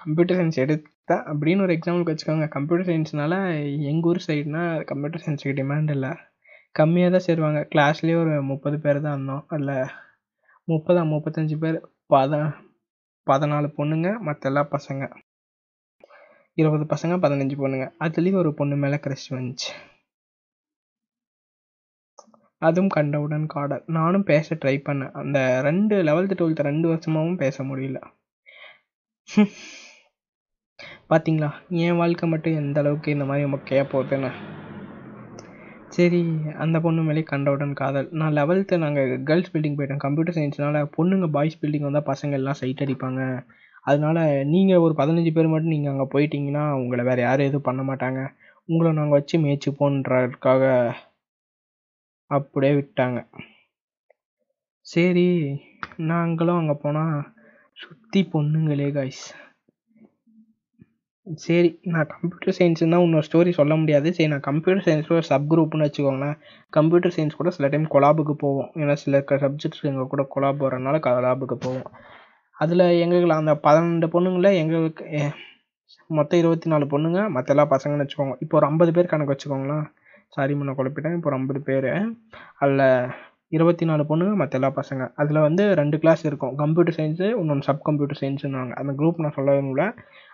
கம்ப்யூட்டர் சயின்ஸ் எடுத்தேன் அப்படின்னு ஒரு எக்ஸாம்பிளுக்கு வச்சுக்கோங்க. கம்ப்யூட்டர் சயின்ஸ்னால எங்கள் ஊர் சைடுனா கம்ப்யூட்டர் சயின்ஸுக்கு டிமாண்ட் இல்லை. கம்மியாக தான் சேருவாங்க. கிளாஸ்லேயே ஒரு முப்பது பேர் தான் இருந்தோம். அதில் முப்பதா முப்பத்தஞ்சு பேர். பத பதினாலு பொண்ணுங்க மற்ற எல்லா பசங்க. இருபது பசங்க பதினஞ்சு பொண்ணுங்க. அதுலேயும் ஒரு பொண்ணு மேலே க்ரஷ் வந்துச்சு. அதுவும் கண்டவுடன் காடல் நானும் பேச ட்ரை பண்ணேன். அந்த ரெண்டு லெவல்த்து டுவெல்த்து ரெண்டு வருஷமாவும் பேச முடியல. பார்த்தீங்களா என் வாழ்க்கை மட்டும் எந்த அளவுக்கு இந்த மாதிரி நம்ம போகுதுன்னு. சரி அந்த பொண்ணு மேலே கண்டவுடன் காதல். நான் லெவல்த்து நாங்கள் கேர்ள்ஸ் பில்டிங் போயிட்டோம். கம்ப்யூட்டர் சயின்ஸ்னால பொண்ணுங்க பாய்ஸ் பில்டிங் வந்தால் பசங்க எல்லாம் சைட் அடிப்பாங்க. அதனால நீங்கள் ஒரு பதினஞ்சு பேர் மட்டும் நீங்கள் அங்கே போயிட்டீங்கன்னா உங்களை வேறு யாரும் எதுவும் பண்ண மாட்டாங்க. உங்களை நாங்கள் வச்சு மேய்ச்சிப்போன்றதுக்காக அப்படியே விட்டாங்க. சரி நாங்களும் அங்கே போனால் சுற்றி பொண்ணுங்களே காய்ஸ் சரி நான் கம்ப்யூட்டர் சயின்ஸ்னு இன்னொரு ஸ்டோரி சொல்ல முடியாது. சரி நான் கம்ப்யூட்டர் சயின்ஸில் ஒரு சப் குரூப்னு வச்சுக்கோங்களேன். கம்ப்யூட்டர் சயின்ஸ் கூட சில டைம் கொலாபுக்கு போவோம். ஏன்னா சில சப்ஜெக்ட்ஸ் எங்கள் கூட கொலாப் வரனால கொலாபுக்கு போவோம். அதில் எங்களுக்கு அந்த பன்னெண்டு பொண்ணுங்களை எங்களுக்கு மொத்தம் இருபத்தி நாலு பொண்ணுங்க. மற்ற எல்லா பசங்கன்னு வச்சுக்கோங்க. இப்போ ஒரு ஐம்பது பேர் கணக்கு வச்சுக்கோங்களேன். சாரி முன்ன குழப்பிட்டேன் இப்போ ஒரு ஐம்பது பேர். அதில் இருபத்தி நாலு பொண்ணுங்க மற்ற எல்லா பசங்க. அதில் வந்து ரெண்டு கிளாஸ் இருக்கும். கம்ப்யூட்டர் சயின்ஸு இன்னொன்று சப் கம்ப்யூட்டர் சயின்ஸுன்னு அந்த குரூப் நான் சொல்லவே முடியல.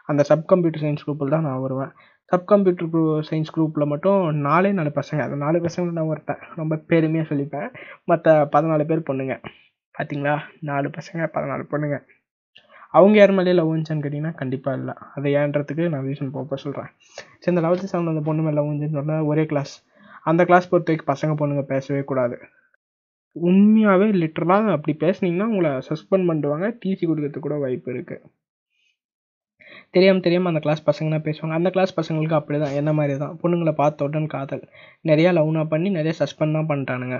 அந்த சப் கம்ப்யூட்டர் சயின்ஸ் குரூப்பில் தான் நான் வருவேன். சப் கம்ப்யூட்டர் குரூ சயின்ஸ் குரூப்பில் மட்டும் நாலே நாலு பசங்க. அந்த நாலு பசங்க நான் ஒருத்தன். ரொம்ப பெருமையாக சொல்லிப்பேன். மற்ற பதினாலு பேர் பொண்ணுங்க. பார்த்தீங்களா நாலு பசங்க பதினாலு பொண்ணுங்க. அவங்க யார் மேலேயே லவ் வந்துச்சான்னு கேட்டிங்கன்னா கண்டிப்பாக இல்லை. அதை ஏன்றதுக்கு நான் ரீசன் போக சொல்கிறேன் சரி இந்த லெவல்த்து செவன் அந்த பொண்ணு மேலே லவ் சொன்னால் ஒரே கிளாஸ் அந்த கிளாஸ் பொறுத்த வரைக்கும் பசங்க பொண்ணுங்க பேசவே கூடாது. உண்மையாகவே லிட்டரலாக அப்படி பேசுனீங்கன்னா உங்களை சஸ்பெண்ட் பண்ணிடுவாங்க. டிசி கொடுக்கறதுக்கு கூட வாய்ப்பு இருக்குது தெரியாமல் தெரியாமல் அந்த கிளாஸ் பசங்கன்னா பேசுவாங்க. அந்த கிளாஸ் பசங்களுக்கு அப்படி தான் என்ன மாதிரி தான் பொண்ணுங்களை பார்த்த உடனே காதல். நிறையா லவ்னா பண்ணி நிறைய சஸ்பெண்ட் தான் பண்ணிட்டானுங்க.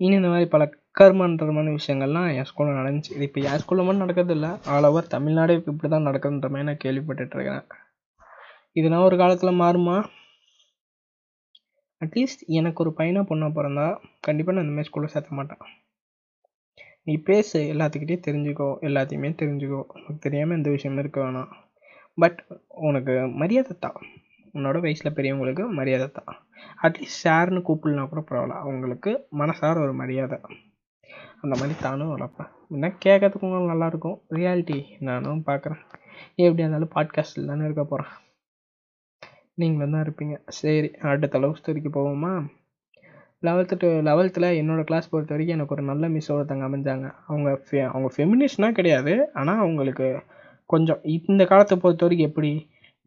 இனி இந்த மாதிரி பல கர்மன்றமான விஷயங்கள்லாம் என் ஸ்கூலில் நடந்துச்சு. இது இப்போ என் ஸ்கூலில் மட்டும் நடக்கிறது இல்லை ஆல் ஓவர் தமிழ்நாடு இப்படி தான் நடக்குதுன்ற மாதிரி நான் கேள்விப்பட்டுட்ருக்கேன். இதெல்லாம் ஒரு காலத்தில் மாறுமா? அட்லீஸ்ட் எனக்கு ஒரு பையனாக பொண்ணாக பிறந்தா கண்டிப்பாக நான் இந்தமாதிரி ஸ்கூலில் சேர்த்த மாட்டேன். நீ பேசு எல்லாத்துக்கிட்டேயும் தெரிஞ்சுக்கோ எல்லாத்தையுமே தெரிஞ்சுக்கோ. உனக்கு தெரியாமல் எந்த விஷயமும் இருக்க வேணாம். பட் உனக்கு மரியாதை தான். உன்னோட வயசில் பெரியவங்களுக்கு மரியாதை தான். அட்லீஸ்ட் சார்னு கூப்பிடலாம் கூட பரவாயில்ல. அவங்களுக்கு மனசார ஒரு மரியாதை. அந்த மாதிரி தானும் வளர்ப்பேன் என்ன கேட்கறதுக்கு உங்களுக்கு நல்லாயிருக்கும் ரியாலிட்டி நானும் பார்க்குறேன். எப்படி இருந்தாலும் பாட்காஸ்டில் தானே இருக்க போகிறேன் நீங்களும் தான் இருப்பீங்க. சரி அடுத்த லவ் ஸ்டோரிக்கு போவோமா? லெவல்த்து டு லெவல்த்தில் என்னோடய கிளாஸ் பொறுத்த வரைக்கும் எனக்கு ஒரு நல்ல மிஸ் ஒருத்தங்க அமைஞ்சாங்க. அவங்க ஃபெ அவங்க ஃபெமினிஸ்ட்னால் கிடையாது. ஆனால் அவங்களுக்கு கொஞ்சம் இந்த காலத்தை பொறுத்த வரைக்கும் எப்படி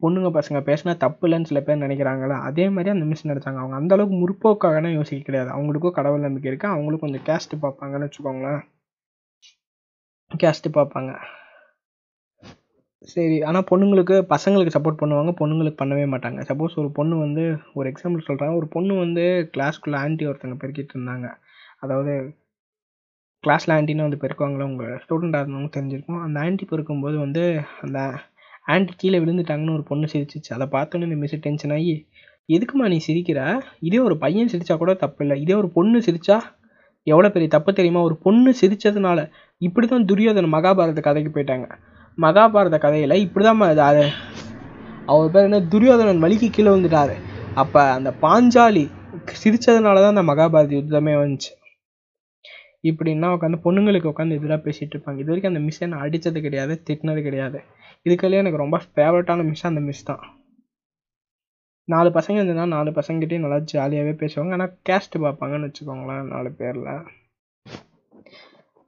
பொண்ணுங்க பசங்க பேசினா தப்பு இல்லைன்னு சில பேர் நினைக்கிறாங்களா அதே மாதிரி அந்த மிஸ் நினச்சாங்க அவங்க அந்தளவுக்கு முற்போக்காகனா யோசிக்க கிடையாது. அவங்களுக்கும் கடவுள் நம்பிக்கை இருக்குது அவங்களும் கொஞ்சம் கேஸ்ட்டு பார்ப்பாங்கன்னு வச்சுக்கோங்களேன். கேஸ்ட்டு பார்ப்பாங்க. சரி ஆனால் பொண்ணுங்களுக்கு பசங்களுக்கு சப்போர்ட் பண்ணுவாங்க பொண்ணுங்களுக்கு பண்ணவே மாட்டாங்க. சப்போஸ் ஒரு பொண்ணு வந்து ஒரு எக்ஸாம்பிள் சொல்கிறாங்க ஒரு பொண்ணு வந்து கிளாஸ்க்குள்ளே ஆன்ட்டி ஒருத்தங்க பெருக்கிட்டு இருந்தாங்க. அதாவது கிளாஸில் ஆன்ட்டின்னு வந்து பெருக்குவாங்களே? உங்கள் ஸ்டூடெண்டாக இருந்தவங்க தெரிஞ்சிருக்கும். அந்த ஆன்ட்டி பெருக்கும்போது வந்து அந்த ஆன்ட்டி கீழே விழுந்துட்டாங்கன்னு ஒரு பொண்ணு சிரிச்சிச்சு. அதை பார்த்தோன்னே இந்த மிஸ் டென்ஷன் ஆகி எதுக்குமா நீ சிரிக்கிற? இதே ஒரு பையன் சிரித்தா கூட தப்பு இல்லை இதே ஒரு பொண்ணு சிரித்தா எவ்வளோ பெரிய தப்பு தெரியுமா? ஒரு பொண்ணு சிரித்ததுனால இப்படி தான் துரியோதன மகாபாரத கதைக்கு போயிட்டாங்க. மகாபாரத கதையில் இப்படி தான் அவர் பேர் என்ன? துரியோதனன் வலிக்கு கீழே வந்துட்டாரு அப்போ அந்த பாஞ்சாலி சிரிச்சதுனால தான் அந்த மகாபாரத யுத்தமே வந்துச்சு. இப்படின்னா உட்காந்து பொண்ணுங்களுக்கு உட்காந்து எதிராக பேசிகிட்டு இருப்பாங்க. இது வரைக்கும் அந்த மிஸ்ஸை நான் அடித்தது கிடையாது திட்டினது கிடையாது. இதுக்கெல்லாம் எனக்கு ரொம்ப ஃபேவரட்டான மிஸ் அந்த மிஸ் தான். நாலு பசங்க இருந்ததுன்னா நாலு பசங்ககிட்டயும் நல்லா ஜாலியாகவே பேசுவாங்க. ஆனால் கேஸ்ட் பார்ப்பாங்கன்னு வச்சுக்கோங்களேன் நாலு பேரில்.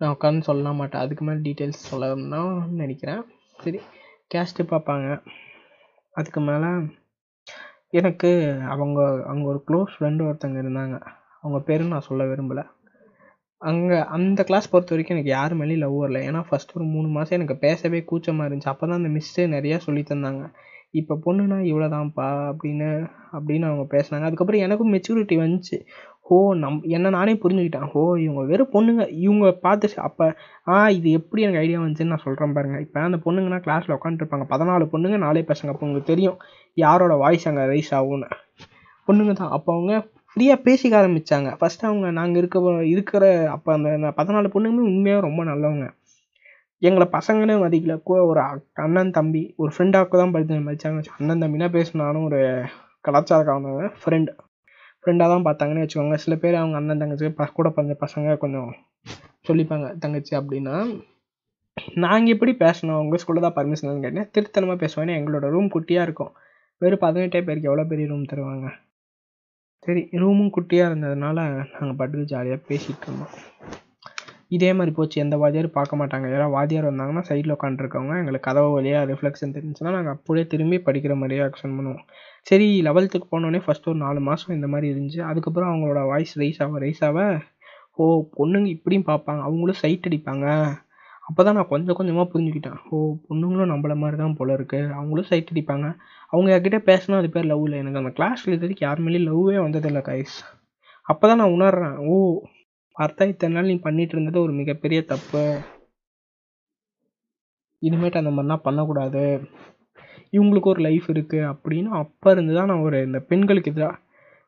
நான் உட்காந்து சொல்ல மாட்டேன். அதுக்கு மேலே டீட்டெயில்ஸ் சொல்லணும்னா நினைக்கிறேன். சரி கேஸ்ட்டு பார்ப்பாங்க. அதுக்கு மேலே எனக்கு அவங்க அவங்க ஒரு க்ளோஸ் ஃப்ரெண்டு ஒருத்தங்க இருந்தாங்க. அவங்க பேரும் நான் சொல்ல விரும்பலை. அங்கே அந்த கிளாஸ் பொறுத்த வரைக்கும் எனக்கு யார் மேலேயும் லவ் வரல. ஏன்னா ஃபஸ்ட் ஒரு மூணு மாதம் எனக்கு பேசவே கூச்சமாக இருந்துச்சு. அப்போ தான் அந்த மிஸ்ஸு நிறையா சொல்லி தந்தாங்க. இப்போ பொண்ணுனா இவ்வளோதான்ப்பா அப்படின்னு அப்படின்னு அவங்க பேசினாங்க. அதுக்கப்புறம் எனக்கும் மெச்சூரிட்டி வந்துச்சு. ஓ நம் என்ன நானே புரிஞ்சுக்கிட்டேன். ஓ இவங்க வெறும் பொண்ணுங்க. இவங்க பார்த்து அப்போ ஆ இது எப்படி எனக்கு ஐடியா வந்துச்சுன்னு நான் சொல்கிறேன் பாருங்க. இப்போ அந்த பொண்ணுங்கன்னா கிளாஸில் உட்காந்துருப்பாங்க பதினாலு பொண்ணுங்க நாலே பசங்க. அப்போ உங்களுக்கு தெரியும் யாரோட வாய்ஸ் அங்கே ரைஸ் ஆகும்னு. பொண்ணுங்க தான். அப்போ அவங்க ஃப்ரீயாக பேசிக்க ஆரம்பித்தாங்க ஃபஸ்ட்டு அவங்க நாங்கள் இருக்க இருக்கிற அப்போ அந்த பதினாலு பொண்ணுங்களும் உண்மையாக ரொம்ப நல்லவங்க. எங்களை பசங்கன்னு மதிக்கல. ஒரு அண்ணன் தம்பி ஒரு ஃப்ரெண்டாக்கு தான் படித்து மதிச்சாங்க அண்ணன் தம்பினா பேசினாலும் ஒரு கலாச்சாரக்காரங்க ஃப்ரெண்டு ஃப்ரெண்டாக தான் பார்த்தாங்கன்னு வச்சுக்கோங்க. சில பேர் அவங்க அண்ணன் தங்கச்சி ப கூட பிறந்த பசங்க கொஞ்சம் சொல்லிப்பாங்க தங்கச்சி அப்படின்னா நாங்கள் எப்படி பேசணும்? உங்கள் ஸ்கூலில் தான் பர்மிஷன் கேட்டேன். திருத்தனமாக பேசுவேன் எங்களோட ரூம் குட்டியாக இருக்கும். வெறும் பதினெட்டே பேருக்கு எவ்வளோ பெரிய ரூம் தருவாங்க? சரி ரூமும் குட்டியாக இருந்ததுனால நாங்கள் பட்டுக்கு ஜாலியாக பேசிகிட்டு இருந்தோம். இதே மாதிரி போச்சு எந்த வாத்தியாரும் பார்க்க மாட்டாங்க. யாராவது வாத்தியார் வந்தாங்கன்னா சைடில் உட்காந்துருக்கவங்க எங்களுக்கு கதவு வழியாக ரிஃப்ளெக்ஷன் தெரிஞ்சுன்னா நாங்கள் அப்படியே திரும்பி படிக்கிற மாதிரியே ஆக்ஷன் பண்ணுவோம். சரி லெவல்த்துக்கு போனோடனே ஃபஸ்ட் ஒரு நாலு மாதம் இந்த மாதிரி இருந்துச்சு. அதுக்கப்புறம் அவங்களோட வாய்ஸ் ரைஸ் ஆக ரைஸ் ஆக ஓ பொண்ணுங்க இப்படியும் பார்ப்பாங்க. அவங்களும் சைட் அடிப்பாங்க. அப்போ தான் நான் கொஞ்சம் கொஞ்சமாக புரிஞ்சுக்கிட்டேன். ஓ பொண்ணுங்களும் நம்மள மாதிரி தான் போல இருக்குது அவங்களும் சைட் அடிப்பாங்க. அவங்க யார்கிட்ட பேசினா அது பேர் லவ் இல்லை. எனக்கு அந்த கிளாஸ் இருக்கிறதுக்கு வரைக்கும் யார் மேலேயும் லவ்வே வந்ததில்லை கைஸ் அப்போ தான் நான் உணர்றேன். ஓ பார்த்தா இத்தனை நாள் நீ பண்ணிட்டு இருந்தது ஒரு மிகப்பெரிய தப்பு. இனிமேட்டு அந்த மாதிரிலாம் பண்ணக்கூடாது. இவங்களுக்கு ஒரு லைஃப் இருக்குது அப்படின்னு அப்போ இருந்து தான் நான் ஒரு இந்த பெண்களுக்கு எதிராக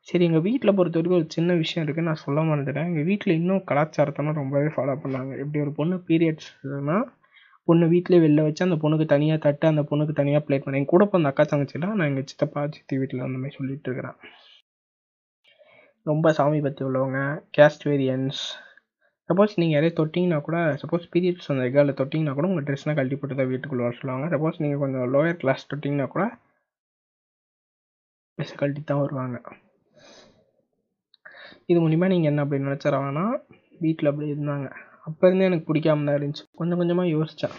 சரி எங்கள் வீட்டில் பொறுத்த வரைக்கும் ஒரு சின்ன விஷயம் இருக்குது நான் சொல்ல மறந்துட்டேன். எங்கள் வீட்டில் இன்னும் கலாச்சாரத்தெல்லாம் ரொம்பவே ஃபாலோ பண்ணாங்க. இப்படி ஒரு பொண்ணு பீரியட்ஸ்னா பொண்ணு வீட்டிலே வெளில வச்சு அந்த பொண்ணுக்கு தனியாக தட்டு அந்த பொண்ணுக்கு தனியாக பிளேட் பண்ணேன் என் கூட அந்த அக்கா தங்கச்சிலாம் நான் எங்கள் சித்தப்பா சித்தி வீட்டில் அந்த மாதிரி சொல்லிகிட்டு இருக்கிறேன். ரொம்ப சாமி பற்றி உள்ளவங்க கேஸ்ட் வேரியன்ஸ் சப்போஸ் நீங்கள் யாரையும் தொட்டிங்கன்னா கூட சப்போஸ் பீரியட்ஸ் அந்த கேர்ளில் தொட்டிங்கன்னா கூட உங்கள் ட்ரெஸ்லாம் கழட்டி போட்டு தான் வீட்டுக்குள்ளே வர சொல்லுவாங்க. சப்போஸ் நீங்கள் கொஞ்சம் லோயர் கிளாஸ் தொட்டிங்கன்னா கூட ட்ரெஸ்ஸை கழட்டி தான் வருவாங்க. இது மூலிமா நீங்கள் என்ன அப்படி நினச்சிடவாங்கன்னா வீட்டில் அப்படி இருந்தாங்க. அப்போ இருந்தே எனக்கு பிடிக்காம தான் இருந்துச்சு. கொஞ்சம் கொஞ்சமாக யோசித்தேன்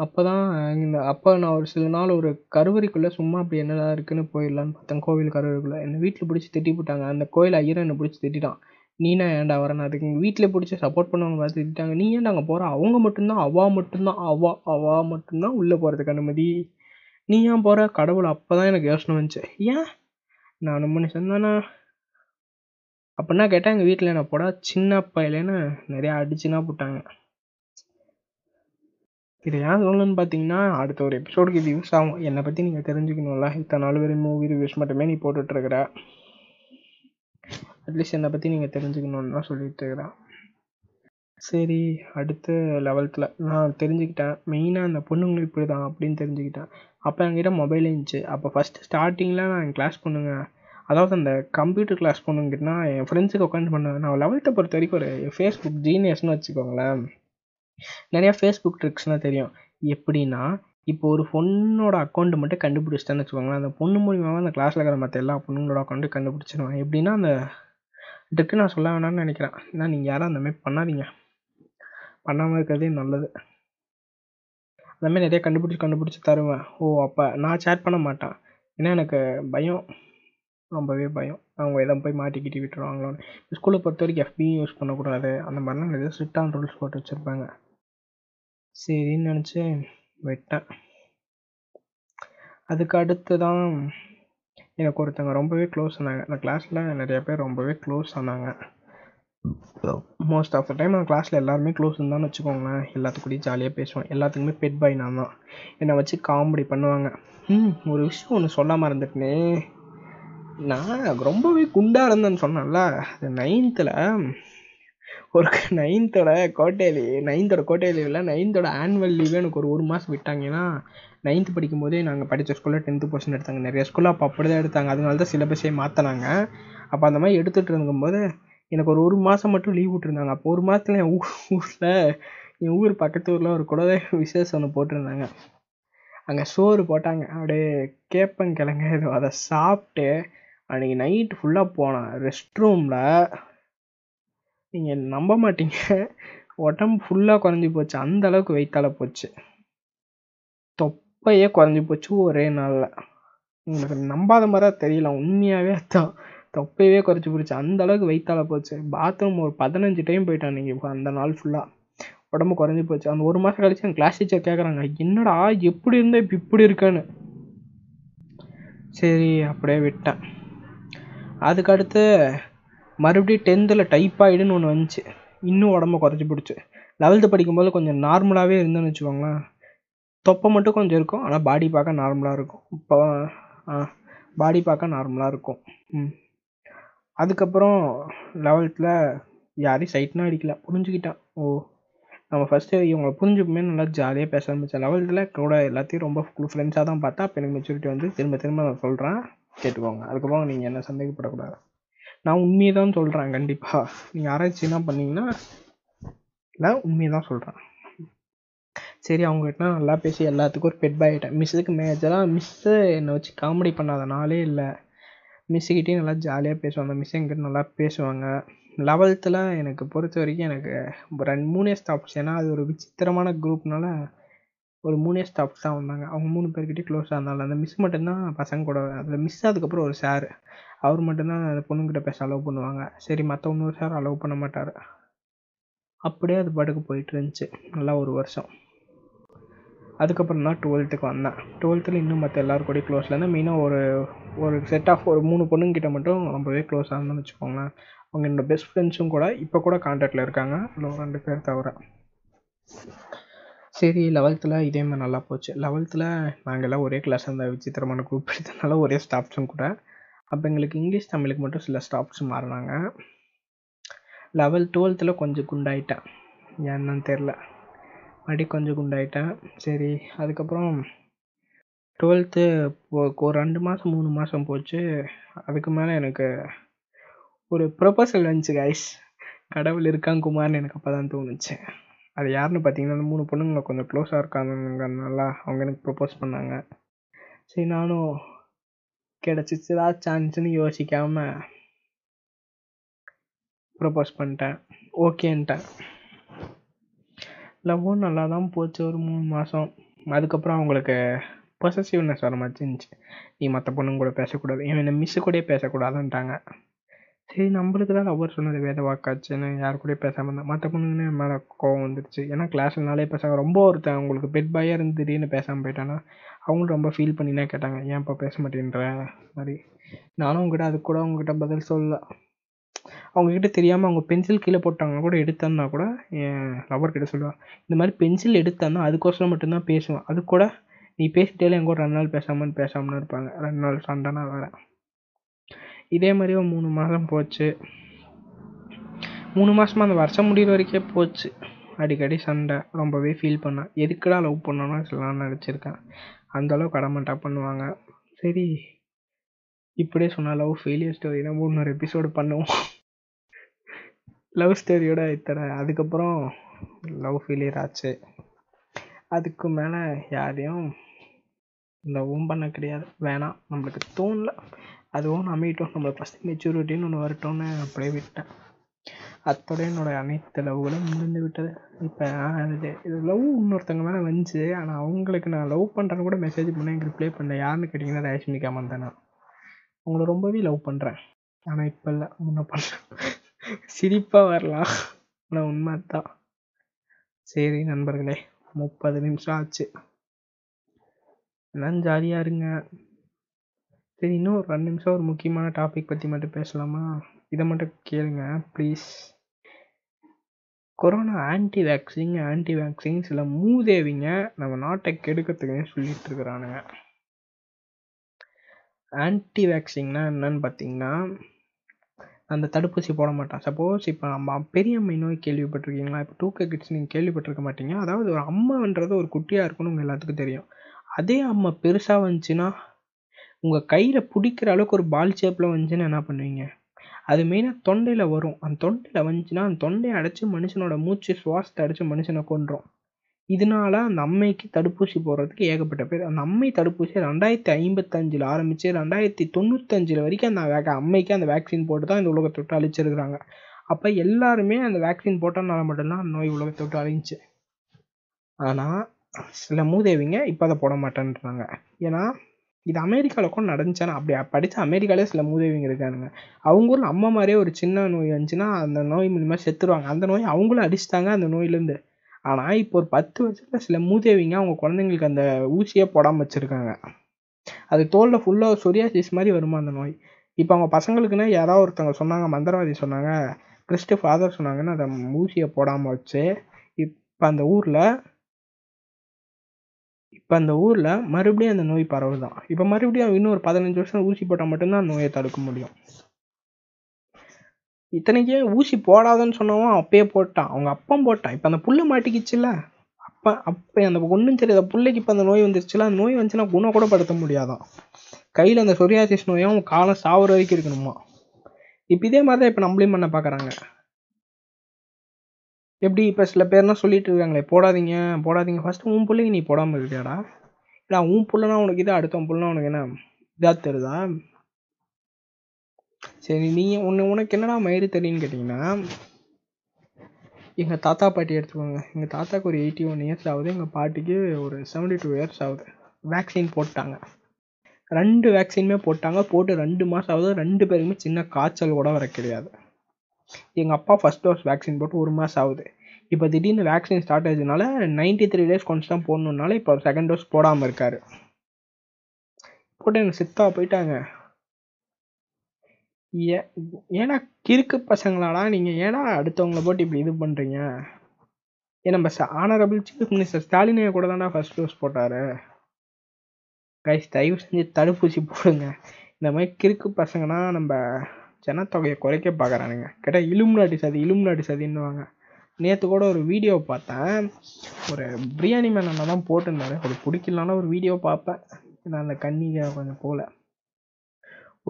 அப்போ தான் இந்த அப்போ நான் ஒரு சில நாள் ஒரு கருவறைக்குள்ளே சும்மா அப்படி என்னடா இருக்குன்னு போயிடலான்னு பார்த்தேன் கோவில் கருவறைக்குள்ளே. என்னை வீட்டில் பிடிச்சி திட்டி போட்டாங்க. அந்த கோயில் ஐயர் என்னை பிடிச்சி திட்டான் நீனா ஏன்டா வரேன் அதுக்கு எங்கள் வீட்டில் பிடிச்சி சப்போர்ட் பண்ணவங்க பார்த்து திட்டாங்க நீ ஏன்டா அங்கே போகிற அவங்க மட்டும்தான் அவா மட்டும்தான் அவா அவா மட்டும்தான் உள்ளே போகிறதுக்கு அனுமதி. நீ ஏன் போகிற கடவுள் அப்போ தான் எனக்கு யோசனை வந்துச்சு. ஏன்? நான் மனுஷன் தானே அப்படின்னா கேட்டால் எங்கள் வீட்டில் என்ன போட. சின்ன பையலேன்னு நிறையா அடிச்சுன்னா போட்டாங்க. இது ஏன் சொல்லணும்னு பார்த்தீங்கன்னா அடுத்த ஒரு எபிசோடுக்கு இது யூஸ் ஆகும். என்னை பற்றி நீங்கள் தெரிஞ்சுக்கணும்ல? இத்தனை நாள் வெறும் மூவி ரிவ்யூஸ் மட்டுமே நீ போட்டுட்ருக்குற அட்லீஸ்ட் என்னை பற்றி நீங்கள் தெரிஞ்சுக்கணுன்னு தான் சொல்லிட்டு இருக்கிறேன் சரி அடுத்த லெவல்த்தில் நான் தெரிஞ்சுக்கிட்டேன். மெயினாக அந்த பொண்ணுங்களுக்கு இப்படி தான் அப்படின்னு தெரிஞ்சுக்கிட்டேன். அப்போ என்கிட்ட மொபைல் இருந்துச்சு. அப்போ ஃபஸ்ட்டு ஸ்டார்டிங்கில் நான் என் கிளாஸ் பொண்ணுங்க அதாவது அந்த கம்ப்யூட்டர் கிளாஸ் பொண்ணுங்கிட்டனா என் ஃப்ரெண்ட்ஸுக்கு உட்காந்து பண்ணுவேன் நான் லெவல்த்தை பொறுத்த வரைக்கும் ஒரு ஃபேஸ்புக் ஜீனியஸ்னு வச்சுக்கோங்களேன். நிறையா ஃபேஸ்புக் ட்ரிக்ஸ்னால் தெரியும். எப்படின்னா இப்போ ஒரு பொண்ணோட அக்கௌண்ட் மட்டும் கண்டுபிடிச்சிட்டேன்னு வச்சுக்கோங்களேன். அந்த பொண்ணு மூலியமாக அந்த கிளாஸில் இருக்கிற மற்ற எல்லா பொண்ணுங்களோட அக்கௌண்ட்டும் கண்டுபிடிச்சிடுவேன். எப்படின்னா அந்த ட்ரிக்கு நான் சொல்ல வேணாம்னு நினைக்கிறேன். ஏன்னா நீங்கள் யாரும் அந்தமாதிரி பண்ணாதீங்க. பண்ணாமல் இருக்கிறதே நல்லது. அந்தமாதிரி நிறைய கண்டுபிடிச்சி கண்டுபிடிச்சி தருவேன். ஓ அப்போ நான் சேட் பண்ண மாட்டேன். ஏன்னா எனக்கு பயம். ரொம்பவே பயம். அவங்க எதாவது போய் மாட்டிக்கிட்டு விட்டுருவாங்களோன்னு. ஸ்கூலை பொறுத்த வரைக்கும் எஃபியும் யூஸ் பண்ணக்கூடாது. அந்த மாதிரிலாம் நிறைய ஸ்ட்ரிக்டான ரூல்ஸ் போட்டு வச்சுருப்பாங்க. சரின்னு நினச்சி விட்டேன். அதுக்கு அடுத்து தான் எனக்கு ஒருத்தங்க ரொம்பவே க்ளோஸ் ஆனாங்க. அந்த கிளாஸில் நிறைய பேர் ரொம்பவே க்ளோஸ் ஆனாங்க. மோஸ்ட் ஆஃப் த டைம் அந்த கிளாஸில் எல்லாருமே க்ளோஸ் இருந்தான்னு வச்சுக்கோங்களேன். எல்லாத்துக்கூடயும் ஜாலியாக பேசுவேன் எல்லாத்துக்குமே பெட் பாய் நான் தான். என்னை வச்சு காமெடி பண்ணுவாங்க. ம் ஒரு விஷயம் ஒன்று சொல்லாமல் இருந்துட்டேனே. நான் ரொம்பவே குண்டாக இருந்தேன்னு சொன்னேன்ல. அது நைன்த்தில் ஒரு நைன்த்தோட கோட்டையிலே நைன்த்தோட கோட்டை லீவில் நைன்த்தோட ஆனுவல் லீவே எனக்கு ஒரு ஒரு மாதம் விட்டாங்கன்னா நைன்த்து படிக்கும்போதே நாங்கள் படித்த ஸ்கூலில் டென்த்து போர்ஷன் எடுத்தாங்க. நிறைய ஸ்கூலில் அப்போ அப்படி தான் எடுத்தாங்க. அதனால தான் சிலபஸே மாற்றினாங்க அப்போ அந்த மாதிரி எடுத்துகிட்டு இருக்கும்போது எனக்கு ஒரு ஒரு மாதம் மட்டும் லீவ் விட்டுருந்தாங்க. அப்போ ஒரு மாதத்துல என் ஊர் ஊரில் என் ஊர் பக்கத்து ஊரில் ஒரு குலதெ விசேஷம் ஒன்று போட்டிருந்தாங்க. அங்கே சோறு போட்டாங்க. அப்படியே கேப்பங்கிழங்கு அதை சாப்பிட்டு அன்றைக்கி நைட்டு ஃபுல்லாக போனேன். ரெஸ்ட் ரூமில் நீங்கள் நம்ப மாட்டீங்க. உடம்பு ஃபுல்லாக குறைஞ்சி போச்சு. அந்த அளவுக்கு வெயிட்டால் போச்சு. தொப்பையே குறைஞ்சி போச்சு ஒரே நாளில். உங்களுக்கு நம்பாத மாதிரி தான் தெரியல. உண்மையாகவே அதான். தொப்பையவே குறைச்சி போச்சு. அந்த அளவுக்கு வெயிட்டால் போச்சு. பாத்ரூம் ஒரு பதினஞ்சு டைம் போயிட்டான் நீங்கள் அந்த நாள் ஃபுல்லாக உடம்பு குறைஞ்சி போச்சு. அந்த ஒரு மாதம் கழிச்சு என் கிளாஸ் டீச்சர் கேட்குறாங்க என்னடா எப்படி இருந்தால் இப்போ இப்படி இருக்கேன்னு. சரி அப்படியே விட்டேன். அதுக்கடுத்து மறுபடியும் டென்த்தில் டைப்பாய்டுன்னு ஒன்று வந்துச்சு. இன்னும் உடம்ப குறைச்சி பிடிச்சி. லெவல்த்து படிக்கும்போது கொஞ்சம் நார்மலாகவே இருந்தேன்னு வச்சுக்கோங்களேன். தொப்பை மட்டும் கொஞ்சம் இருக்கும். ஆனால் பாடி பார்க்க நார்மலாக இருக்கும். இப்போ பாடி பார்க்க நார்மலாக இருக்கும். ம். அதுக்கப்புறம் லெவல்த்தில் யாரையும் சைட்னா அடிக்கல. புரிஞ்சுக்கிட்டேன். ஓ நம்ம ஃபஸ்ட்டு இவங்களை புரிஞ்சுக்குமே நல்லா ஜாலியாக பேச ஆரம்பித்தேன் லெவல்த்தில் கூட எல்லாத்தையும் ரொம்ப ஃப்ரெண்ட்ஸாக தான் பார்த்தா அப்போ எனக்கு மெச்சூரிட்டி வந்து திரும்ப திரும்ப நான் சொல்கிறேன் கேட்டுக்கோங்க. அதுக்கப்புறம் நீங்கள் என்ன சந்தேகப்படக்கூடாது. நான் உண்மையை தான் சொல்கிறேன் கண்டிப்பாக நீங்கள் ஆராய்ச்சி என்ன பண்ணீங்கன்னா நான் உண்மையை தான் சொல்கிறேன் சரி அவங்ககிட்ட நல்லா பேசி எல்லாத்துக்கும் ஒரு பெட் பாயிட்டேன் மிஸ்ஸுக்கு மேஜராக மிஸ்ஸு என்னை வச்சு காமெடி பண்ணாத நாளே இல்லை. மிஸ்ஸுக்கிட்டேயும் நல்லா ஜாலியாக பேசுவாங்க. மிஸ் எங்கிட்ட நல்லா பேசுவாங்க. லெவல்த்தில் எனக்கு பொறுத்த வரைக்கும் எனக்கு ரெண்டு மூணே ஸ்டாப்ஸ் ஏன்னா அது ஒரு விசித்திரமான குரூப்னால ஒரு மூணே ஸ்டாப்ஸ் தான் வந்தாங்க. அவங்க மூணு பேர்கிட்டயும் க்ளோஸாக இருந்தாலும் அந்த மிஸ் மட்டும்தான் பசங்க கூட அதில் மிஸ் அதுக்கப்புறம் ஒரு சார் அவர் மட்டும்தான் அந்த பொண்ணுங்கிட்ட பேச அலோவ் பண்ணுவாங்க. சரி மற்ற இன்னொரு சார் அலோவ் பண்ண மாட்டார். அப்படியே அது பாட்டுக்கு போயிட்டு இருந்துச்சு. நல்லா ஒரு வருஷம். அதுக்கப்புறம் தான் டுவெல்த்துக்கு வந்தேன். டுவெல்த்தில் இன்னும் மற்ற எல்லாரும் கூட க்ளோஸில் இருந்தேன். மெயினாக ஒரு ஒரு செட் ஆஃப் ஒரு மூணு பொண்ணுங்கிட்ட மட்டும் ரொம்பவே க்ளோஸாக இருந்தேன்னு வச்சுக்கோங்களேன். அவங்க என்னோட பெஸ்ட் ஃப்ரெண்ட்ஸும் கூட இப்போ கூட காண்டாக்டில் இருக்காங்க. இல்லை ரெண்டு பேர் தவிர. சரி லெவல்த்தில் இதே மாதிரி நல்லா போச்சு. லெவல்த்தில் நாங்கள் எல்லாம் ஒரே கிளாஸ் அந்த விசித்திரமான குரூப் எடுத்தனால ஒரே ஸ்டாஃப்ஸும் கூட. அப்போ எங்களுக்கு இங்கிலீஷ் தமிழுக்கு மட்டும் சில ஸ்டாப்ஸ் மாறினாங்க. லெவல் டுவெல்த்தில் கொஞ்சம் குண்டாயிட்டேன். என்னன்னு தெரில மறுபடி கொஞ்சம் குண்டாயிட்டேன். சரி அதுக்கப்புறம் டுவெல்த்து ஒரு ரெண்டு மாதம் மூணு மாதம் போச்சு. அதுக்கு மேலே எனக்கு ஒரு ப்ரொபோசல் வந்துச்சு கைஸ் கடவுள் இருக்காங்க குமார்னு எனக்கு அப்போ தான் தோணுச்சு. அது யாருன்னு பார்த்தீங்கன்னா அந்த மூணு பொண்ணுங்களை கொஞ்சம் க்ளோஸாக இருக்காங்கனால அவங்க எனக்கு ப்ரொப்போஸ் பண்ணாங்க. சரி நானும் கிடச்சிச்சா சான்ஸ்னு யோசிக்காம ப்ரப்போஸ் பண்ணிட்டேன். ஓகேன்ட்டேன். லவ்வும் நல்லா தான் போச்சு ஒரு மூணு மாதம் அதுக்கப்புறம் அவங்களுக்கு பொசசிவ்னஸ் வர மாதிரி இருந்துச்சு நீ மற்ற பொண்ணுங்க கூட பேசக்கூடாது. இவன் மிஸ்ஸு கூடயே பேசக்கூடாதுன்ட்டாங்க. சரி நம்மளுக்கு தான் லவ்வர் சொன்னது வேத வாக்காச்சுன்னு யார் கூட பேசாமல் இருந்தேன் மற்ற பொண்ணுங்கன்னு என் மேலே கோவம் வந்துடுச்சு ஏன்னா கிளாஸ்னாலே பேசாங்க ரொம்ப ஒருத்தன் அவங்களுக்கு பெட் பாயாக இருந்து திடீர்னு பேசாமல் போயிட்டானா அவங்களும் ரொம்ப ஃபீல் பண்ணினே கேட்டாங்க. ஏன்ப்பா பேச மாட்டேன்ற? மாதிரி. நானும் உங்ககிட்ட அது கூட உங்ககிட்ட பதில் சொல்லல. அவங்கக்கிட்ட தெரியாமல் அவங்க பென்சில் கீழே போட்டாங்கன்னா கூட எடுத்தேன்னா கூட என் லவர்கிட்ட கிட்ட சொல்லுவான் இந்த மாதிரி பென்சில் எடுத்தேன்னா அதுக்கோசரம் மட்டும்தான் பேசுவேன். அது கூட நீ பேசிட்டேல என் கூட ரெண்டு நாள் பேசாமல் பேசாமன்னு இருப்பாங்க. ரெண்டு நாள் சண்டைனா வேறு. இதே மாதிரியே ஒரு மூணு மாதம் போச்சு. மூணு மாதமா அந்த வருஷம் முடிகிற வரைக்கும் போச்சு. அடிக்கடி சண்டை. ரொம்பவே ஃபீல் பண்ணேன். எதுக்குடா லவ் பண்ணோன்னா சொல்லலாம்னு நினச்சிருக்கேன். அந்தளவுக்கு அடமெண்ட்டாக பண்ணுவாங்க. சரி. இப்படியே சொன்னால் லவ் ஃபெயிலியர் ஸ்டோரி நம்ம இன்னொரு எபிசோடு பண்ணுவோம். லவ் ஸ்டோரியோட இத்தனை. அதுக்கப்புறம் லவ் ஃபெயிலியர் ஆச்சு. அதுக்கு மேலே யாரையும் லவ்வும் பண்ண கிடையாது. வேணாம். நம்மளுக்கு தோணல. அதுவும் அமையட்டும் நம்மளை ஃபஸ்ட்டு மெச்சூரிட்டின்னு ஒன்று வரட்டும்னு அப்படியே விட்டேன். அத்தோட என்னோட அனைத்து லவ்களும் முடிந்து விட்டது. இப்போ இது இது லவ் இன்னொருத்தவங்க மேலே வந்துச்சு ஆனால் அவங்களுக்கு நான் லவ் பண்ணுறேன்னு கூட மெசேஜ் பண்ணேன் எனக்கு ரிப்ளை பண்ணல. யாருன்னு கேட்டிங்கன்னா ரேஷ்மி காமன் தானே அவங்கள ரொம்பவே லவ் பண்ணுறேன் ஆனால் இப்போ இல்லை முன்ன பண்ணுறேன் சிரிப்பாக வரலாம். ஆனால் உண்மை தான் சரி நண்பர்களே முப்பது நிமிஷம் ஆச்சு. எல்லாம் ஜாலியாக இருங்க. சரி இன்னும் ஒரு ரெண்டு நிமிஷம் ஒரு முக்கியமான டாபிக் பற்றி மட்டும் பேசலாமா? இதை மட்டும் கேளுங்க please corona anti vaccine anti vaccine சில மூதேவிங்க நம்ம நாட்டை கெடுக்கிறதுக்குன்னு சொல்லிட்டு இருக்கிறானுங்க ஆன்டி வேக்சின்னா என்னன்னு பார்த்தீங்கன்னா அந்த தடுப்பூசி போட மாட்டான் சப்போஸ் இப்போ நம்ம பெரியம்மை நோய் கேள்விப்பட்டிருக்கீங்களா? இப்போ டூ கே கிட்ஸ் நீங்கள் கேள்விப்பட்டிருக்க மாட்டீங்க. அதாவது ஒரு அம்மான்றது ஒரு குட்டியாக இருக்குன்னு உங்கள் எல்லாத்துக்கும் தெரியும். அதே அம்மா பெருசாக வந்துச்சுன்னா உங்கள் கையில் பிடிக்கிற அளவுக்கு ஒரு பால் ஷேப்பில் வந்துச்சுன்னா என்ன பண்ணுவீங்க? அது மெயினாக தொண்டையில் வரும். அந்த தொண்டையில் வந்துச்சுன்னா அந்த தொண்டையை அடைச்சி மனுஷனோட மூச்சு சுவாசத்தை அடைச்சி மனுஷனை கொன்றோம். இதனால அந்த அம்மைக்கு தடுப்பூசி போடுறதுக்கு ஏகப்பட்ட பேர். அந்த அம்மை தடுப்பூசி ரெண்டாயிரத்தி ஐம்பத்தஞ்சில் ஆரம்பித்து ரெண்டாயிரத்தி தொண்ணூத்தஞ்சில் வரைக்கும் அந்த வேக அம்மைக்கு அந்த வேக்சின் போட்டு தான் இந்த உலகத்தை தொட்டு அழிச்சிருக்கிறாங்க. அப்போ எல்லாருமே அந்த வேக்சின் போட்டனால மட்டும்தான் அந்த நோய் உலகத்தை தொட்டு அழிஞ்சிச்சு. ஆனால் சில மூதேவிங்க இப்போ அதை போட மாட்டேன்றாங்க. ஏன்னா இது அமெரிக்காவில் கூட நடந்துச்சானா அப்படி படித்த அமெரிக்காலே சில மூதேவிங்க இருக்கானுங்க. அவங்க ஊரில் அம்மா மாதிரியே ஒரு சின்ன நோய் வந்துச்சுன்னா அந்த நோய் மூலிமா செத்துருவாங்க. அந்த நோய் அவங்களும் அடிச்சிட்டாங்க அந்த நோயிலேருந்து. ஆனால் இப்போ ஒரு பத்து வருஷத்தில் சில மூதேவிங்க அவங்க குழந்தைங்களுக்கு அந்த ஊசியே போடாமல் வச்சுருக்காங்க. அது தோலில் ஃபுல்லாக சொரியாசிஸ் மாதிரி வருமா அந்த நோய்? இப்போ அவங்க பசங்களுக்குன்னா யாராவது ஒருத்தவங்க சொன்னாங்க மந்திரவாதி சொன்னாங்க கிறிஸ்டு ஃபாதர் சொன்னாங்கன்னு அந்த ஊசியை போடாமல் வச்சு இப்போ அந்த ஊரில் இப்போ அந்த ஊரில் மறுபடியும் அந்த நோய் பரவுதான். இப்போ மறுபடியும் இன்னும் ஒரு பதினஞ்சு வருஷம் ஊசி போட்டால் மட்டும்தான் நோயை தடுக்க முடியும். இத்தனைக்கே ஊசி போடாதன்னு சொன்னவன் அப்பயே போட்டான். அவங்க அப்பம் போட்டான். இப்போ அந்த புல்லு மாட்டிக்கிச்சுல்ல? அப்போ அப்போ அந்த ஒன்றும் தெரியாத பிள்ளைக்கு இப்போ அந்த நோய் வந்துருச்சுல அந்த நோய் வந்துச்சுன்னா குணம் கூட படுத்த முடியாதான். கையில் அந்த சொரியாசிஸ் நோயும் காலம் சாவுற வரைக்கும் இருக்கணுமா? இப்போ இதே மாதிரி தான் இப்போ நம்மளையும் பண்ண பார்க்குறாங்க எப்படி இப்போ சில பேர்லாம் சொல்லிட்டு இருக்காங்களே போடாதீங்க போடாதீங்க. ஃபஸ்ட்டு உன் பிள்ளைங்க நீ போடாமல் இருக்கியாடா? இல்லை உன் புள்ளனா உனக்கு இது அடுத்தவன் புள்ளனா உனக்கு என்ன? இதாக தெரியுதா? சரி நீங்கள் உன்னை உனக்கு என்னடா மயிறு தெரியுன்னு கேட்டிங்கன்னா எங்கள் தாத்தா பாட்டி எடுத்துக்கோங்க. எங்கள் தாத்தாக்கு ஒரு எயிட்டி ஒன் இயர்ஸ் ஆகுது எங்கள் பாட்டிக்கு ஒரு செவன்டி டூ இயர்ஸ் ஆகுது. வேக்சின் போட்டாங்க. ரெண்டு வேக்சினுமே போட்டாங்க போட்டு ரெண்டு மாதம் ஆகுது. ரெண்டு பேருக்குமே சின்ன காய்ச்சல் கூட வர கிடையாது. எங்கள் அப்பா ஃபஸ்ட் டோஸ் வேக்சின் போட்டு ஒரு மாதம் ஆகுது. இப்போ திடீர்னு வேக்சின் ஸ்டார்ட் ஆகுதுனால நைன்டி த்ரீ டேஸ் கொஞ்சம் தான் போடணுன்னால இப்போ செகண்ட் டோஸ் போடாமல் இருக்காரு. போட்டு எனக்கு சித்தா போயிட்டாங்க. ஏ ஏன்னா கிறுக்கு பசங்களாடா நீங்கள் ஏன்னா அடுத்தவங்கள போட்டு இப்படி இது பண்ணுறீங்க ஏன் நம்ம ஆனரபிள் சீஃப் மினிஸ்டர் ஸ்டாலினே கூட தானே ஃபர்ஸ்ட் டோஸ் போட்டார். கைஸ் தயவு செஞ்சு தடுப்பூசி போடுங்க. இந்த மாதிரி கிறுக்கு பசங்கன்னா நம்ம ஜனத்தொகையை குறைக்க பார்க்குறானுங்க கேட்டால் இலும்நாட்டி சதி இலும்நாட்டி சதின்னுவாங்க. நேற்று கூட ஒரு வீடியோ பார்த்தேன். ஒரு பிரியாணி மேன் அண்ணா தான் போட்டிருந்தாரு. அது பிடிக்கலனால ஒரு வீடியோ பார்ப்பேன். நான் அந்த கன்னிகை கொஞ்சம் போகல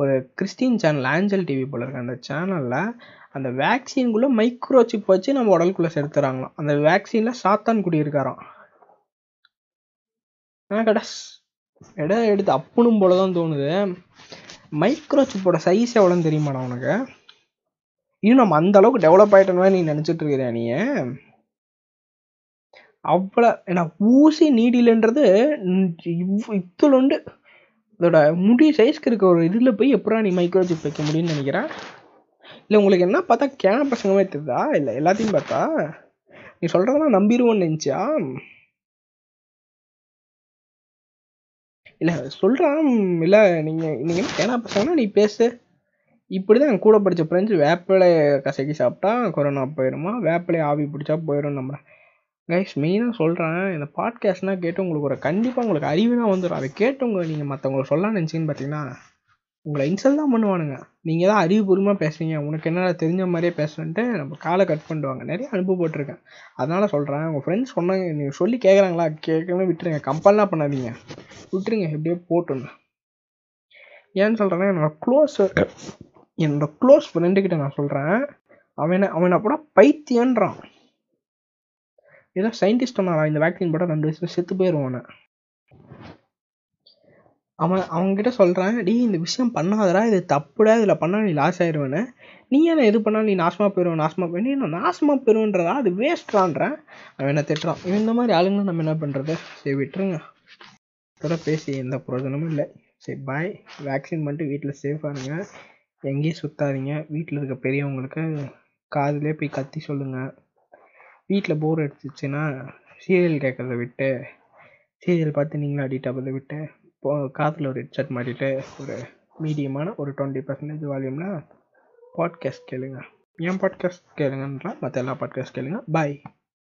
ஒரு கிறிஸ்டின் சேனல் ஆஞ்சல் டிவி போல இருக்கு. அந்த சேனலில் அந்த வேக்சின்குள்ளே மைக்ரோ சிப் வச்சு நம்ம உடலுக்குள்ளே செலுத்துறாங்களாம். அந்த வேக்சினில் சாத்தான் குடி இருக்காராம் கடை இடம் எடுத்து அப்புனும் போல தான் தோணுது. மைக்ரோ சிப்போட சைஸ் எவ்வளோன்னு தெரியுமாடா உனக்கு? இன்னும் நம்ம அந்த அளவுக்கு டெவலப் ஆகிட்டோம்னா நீ நினச்சிட்டு இருக்கிறியா நீ? அவ்வளோ ஏன்னா ஊசி நீடில்ன்றது இத்தலுண்டு இதோட முடி சைஸ்க்கு இருக்க ஒரு இதில் போய் எப்படா நீ மைக்ரோ சிப் வைக்க முடியும்னு நினைக்கிறேன் இல்லை உங்களுக்கு என்ன பார்த்தா கேன பசங்கமே தெரியுதா? இல்லை எல்லாத்தையும் பார்த்தா? நீ சொல்கிறதெல்லாம் நம்பிடுவோன்னு நினச்சியா? இல்லை சொல்கிறான் இல்லை நீங்கள் நீங்கள் என்ன கேனா பசங்கன்னா நீ பேசு. இப்படி தான் என் கூட படித்த ஃப்ரெண்ட்ஸ் வேப்பிலை கசக்கி சாப்பிட்டா கொரோனா போயிடுமா வேப்பிலை ஆவி பிடிச்சா போயிடும் நம்ம கைஸ் மெயினாக சொல்கிறேன் இந்த பாட்காஸ்ட்னால் கேட்டு உங்களுக்கு ஒரு கண்டிப்பாக உங்களுக்கு அறிவுனா வந்துடும் அதை உங்கள் நீங்கள் மற்றவங்களுக்கு சொல்ல நினச்சிங்கன்னு பார்த்தீங்கன்னா உங்களை இன்சல்ட் தான் பண்ணுவானுங்க. நீங்கள் தான் அறிவுபூர்வமாக பேசுறீங்க. உனக்கு என்ன தெரிஞ்ச மாதிரியே பேசுறேன்ட்டு நம்ம காலை கட் பண்ணுவாங்க நிறைய அனுபவப்பட்டிருக்கேன் அதனால் சொல்கிறேன் உங்கள் ஃப்ரெண்ட்ஸ் சொன்னாங்க நீங்கள் சொல்லி கேட்குறாங்களா கேட்கணும் விட்டுருங்க. கம்பல்லாம் பண்ணாதீங்க. விட்டுருங்க. எப்படியோ போட்டுன்னு. ஏன்னு சொல்கிறேன்னா என்னோட க்ளோஸ் என்னோட க்ளோஸ் ஃப்ரெண்டுக்கிட்ட நான் சொல்கிறேன் அவனை அவனை அப்படா பைத்தியன்றான் ஏதோ சயின்டிஸ்ட் சொன்னாரா இந்த வேக்சின் போட்டால் ரெண்டு வயசில் செத்து போயிடுவானே அவன் அவங்ககிட்ட சொல்கிறேன் நீ இந்த விஷயம் பண்ணாதடா இது தப்புடா இதில் பண்ணால் நீ லாஸ் ஆயிடுவேன்னு நீ ஏன் எது பண்ணாலும் நீ நாசமாக போயிடுவேன் நாசமாக போயிடும் என்ன நாசமாக போயிடுவேன்றதா அது வேஸ்ட்ரான்றேன் அவன் என்ன திட்டுறான். இவன் இந்த மாதிரி ஆளுங்களை நம்ம என்ன பண்ணுறது சரி விட்டுருங்க. இதோட பேசி எந்த பிரயோஜனமும் இல்லை. சரி பாய் வேக்சின் பண்ணிட்டு வீட்டில் சேஃபாக இருங்க. எங்கேயும் சுத்தாதீங்க. வீட்டில் இருக்க பெரியவங்களுக்கு காதிலே போய் கத்தி சொல்லுங்கள் வீட்டில் போர் அடிச்சிச்சுன்னா சீரியல் கேட்குறத விட்டு சீரியல் பார்த்து நீங்களும் அடிக்ட் ஆகிறத விட்டு இப்போ காதில் ஒரு ஹெட்செட் மாட்டிட்டு ஒரு மீடியமான ஒரு டுவெண்ட்டி பர்சன்டேஜ் வால்யூமில் பாட்காஸ்ட் கேளுங்க. ஏன் பாட்காஸ்ட் கேளுங்கன்றா? மற்ற எல்லா பாட்காஸ்ட் கேளுங்க. பாய்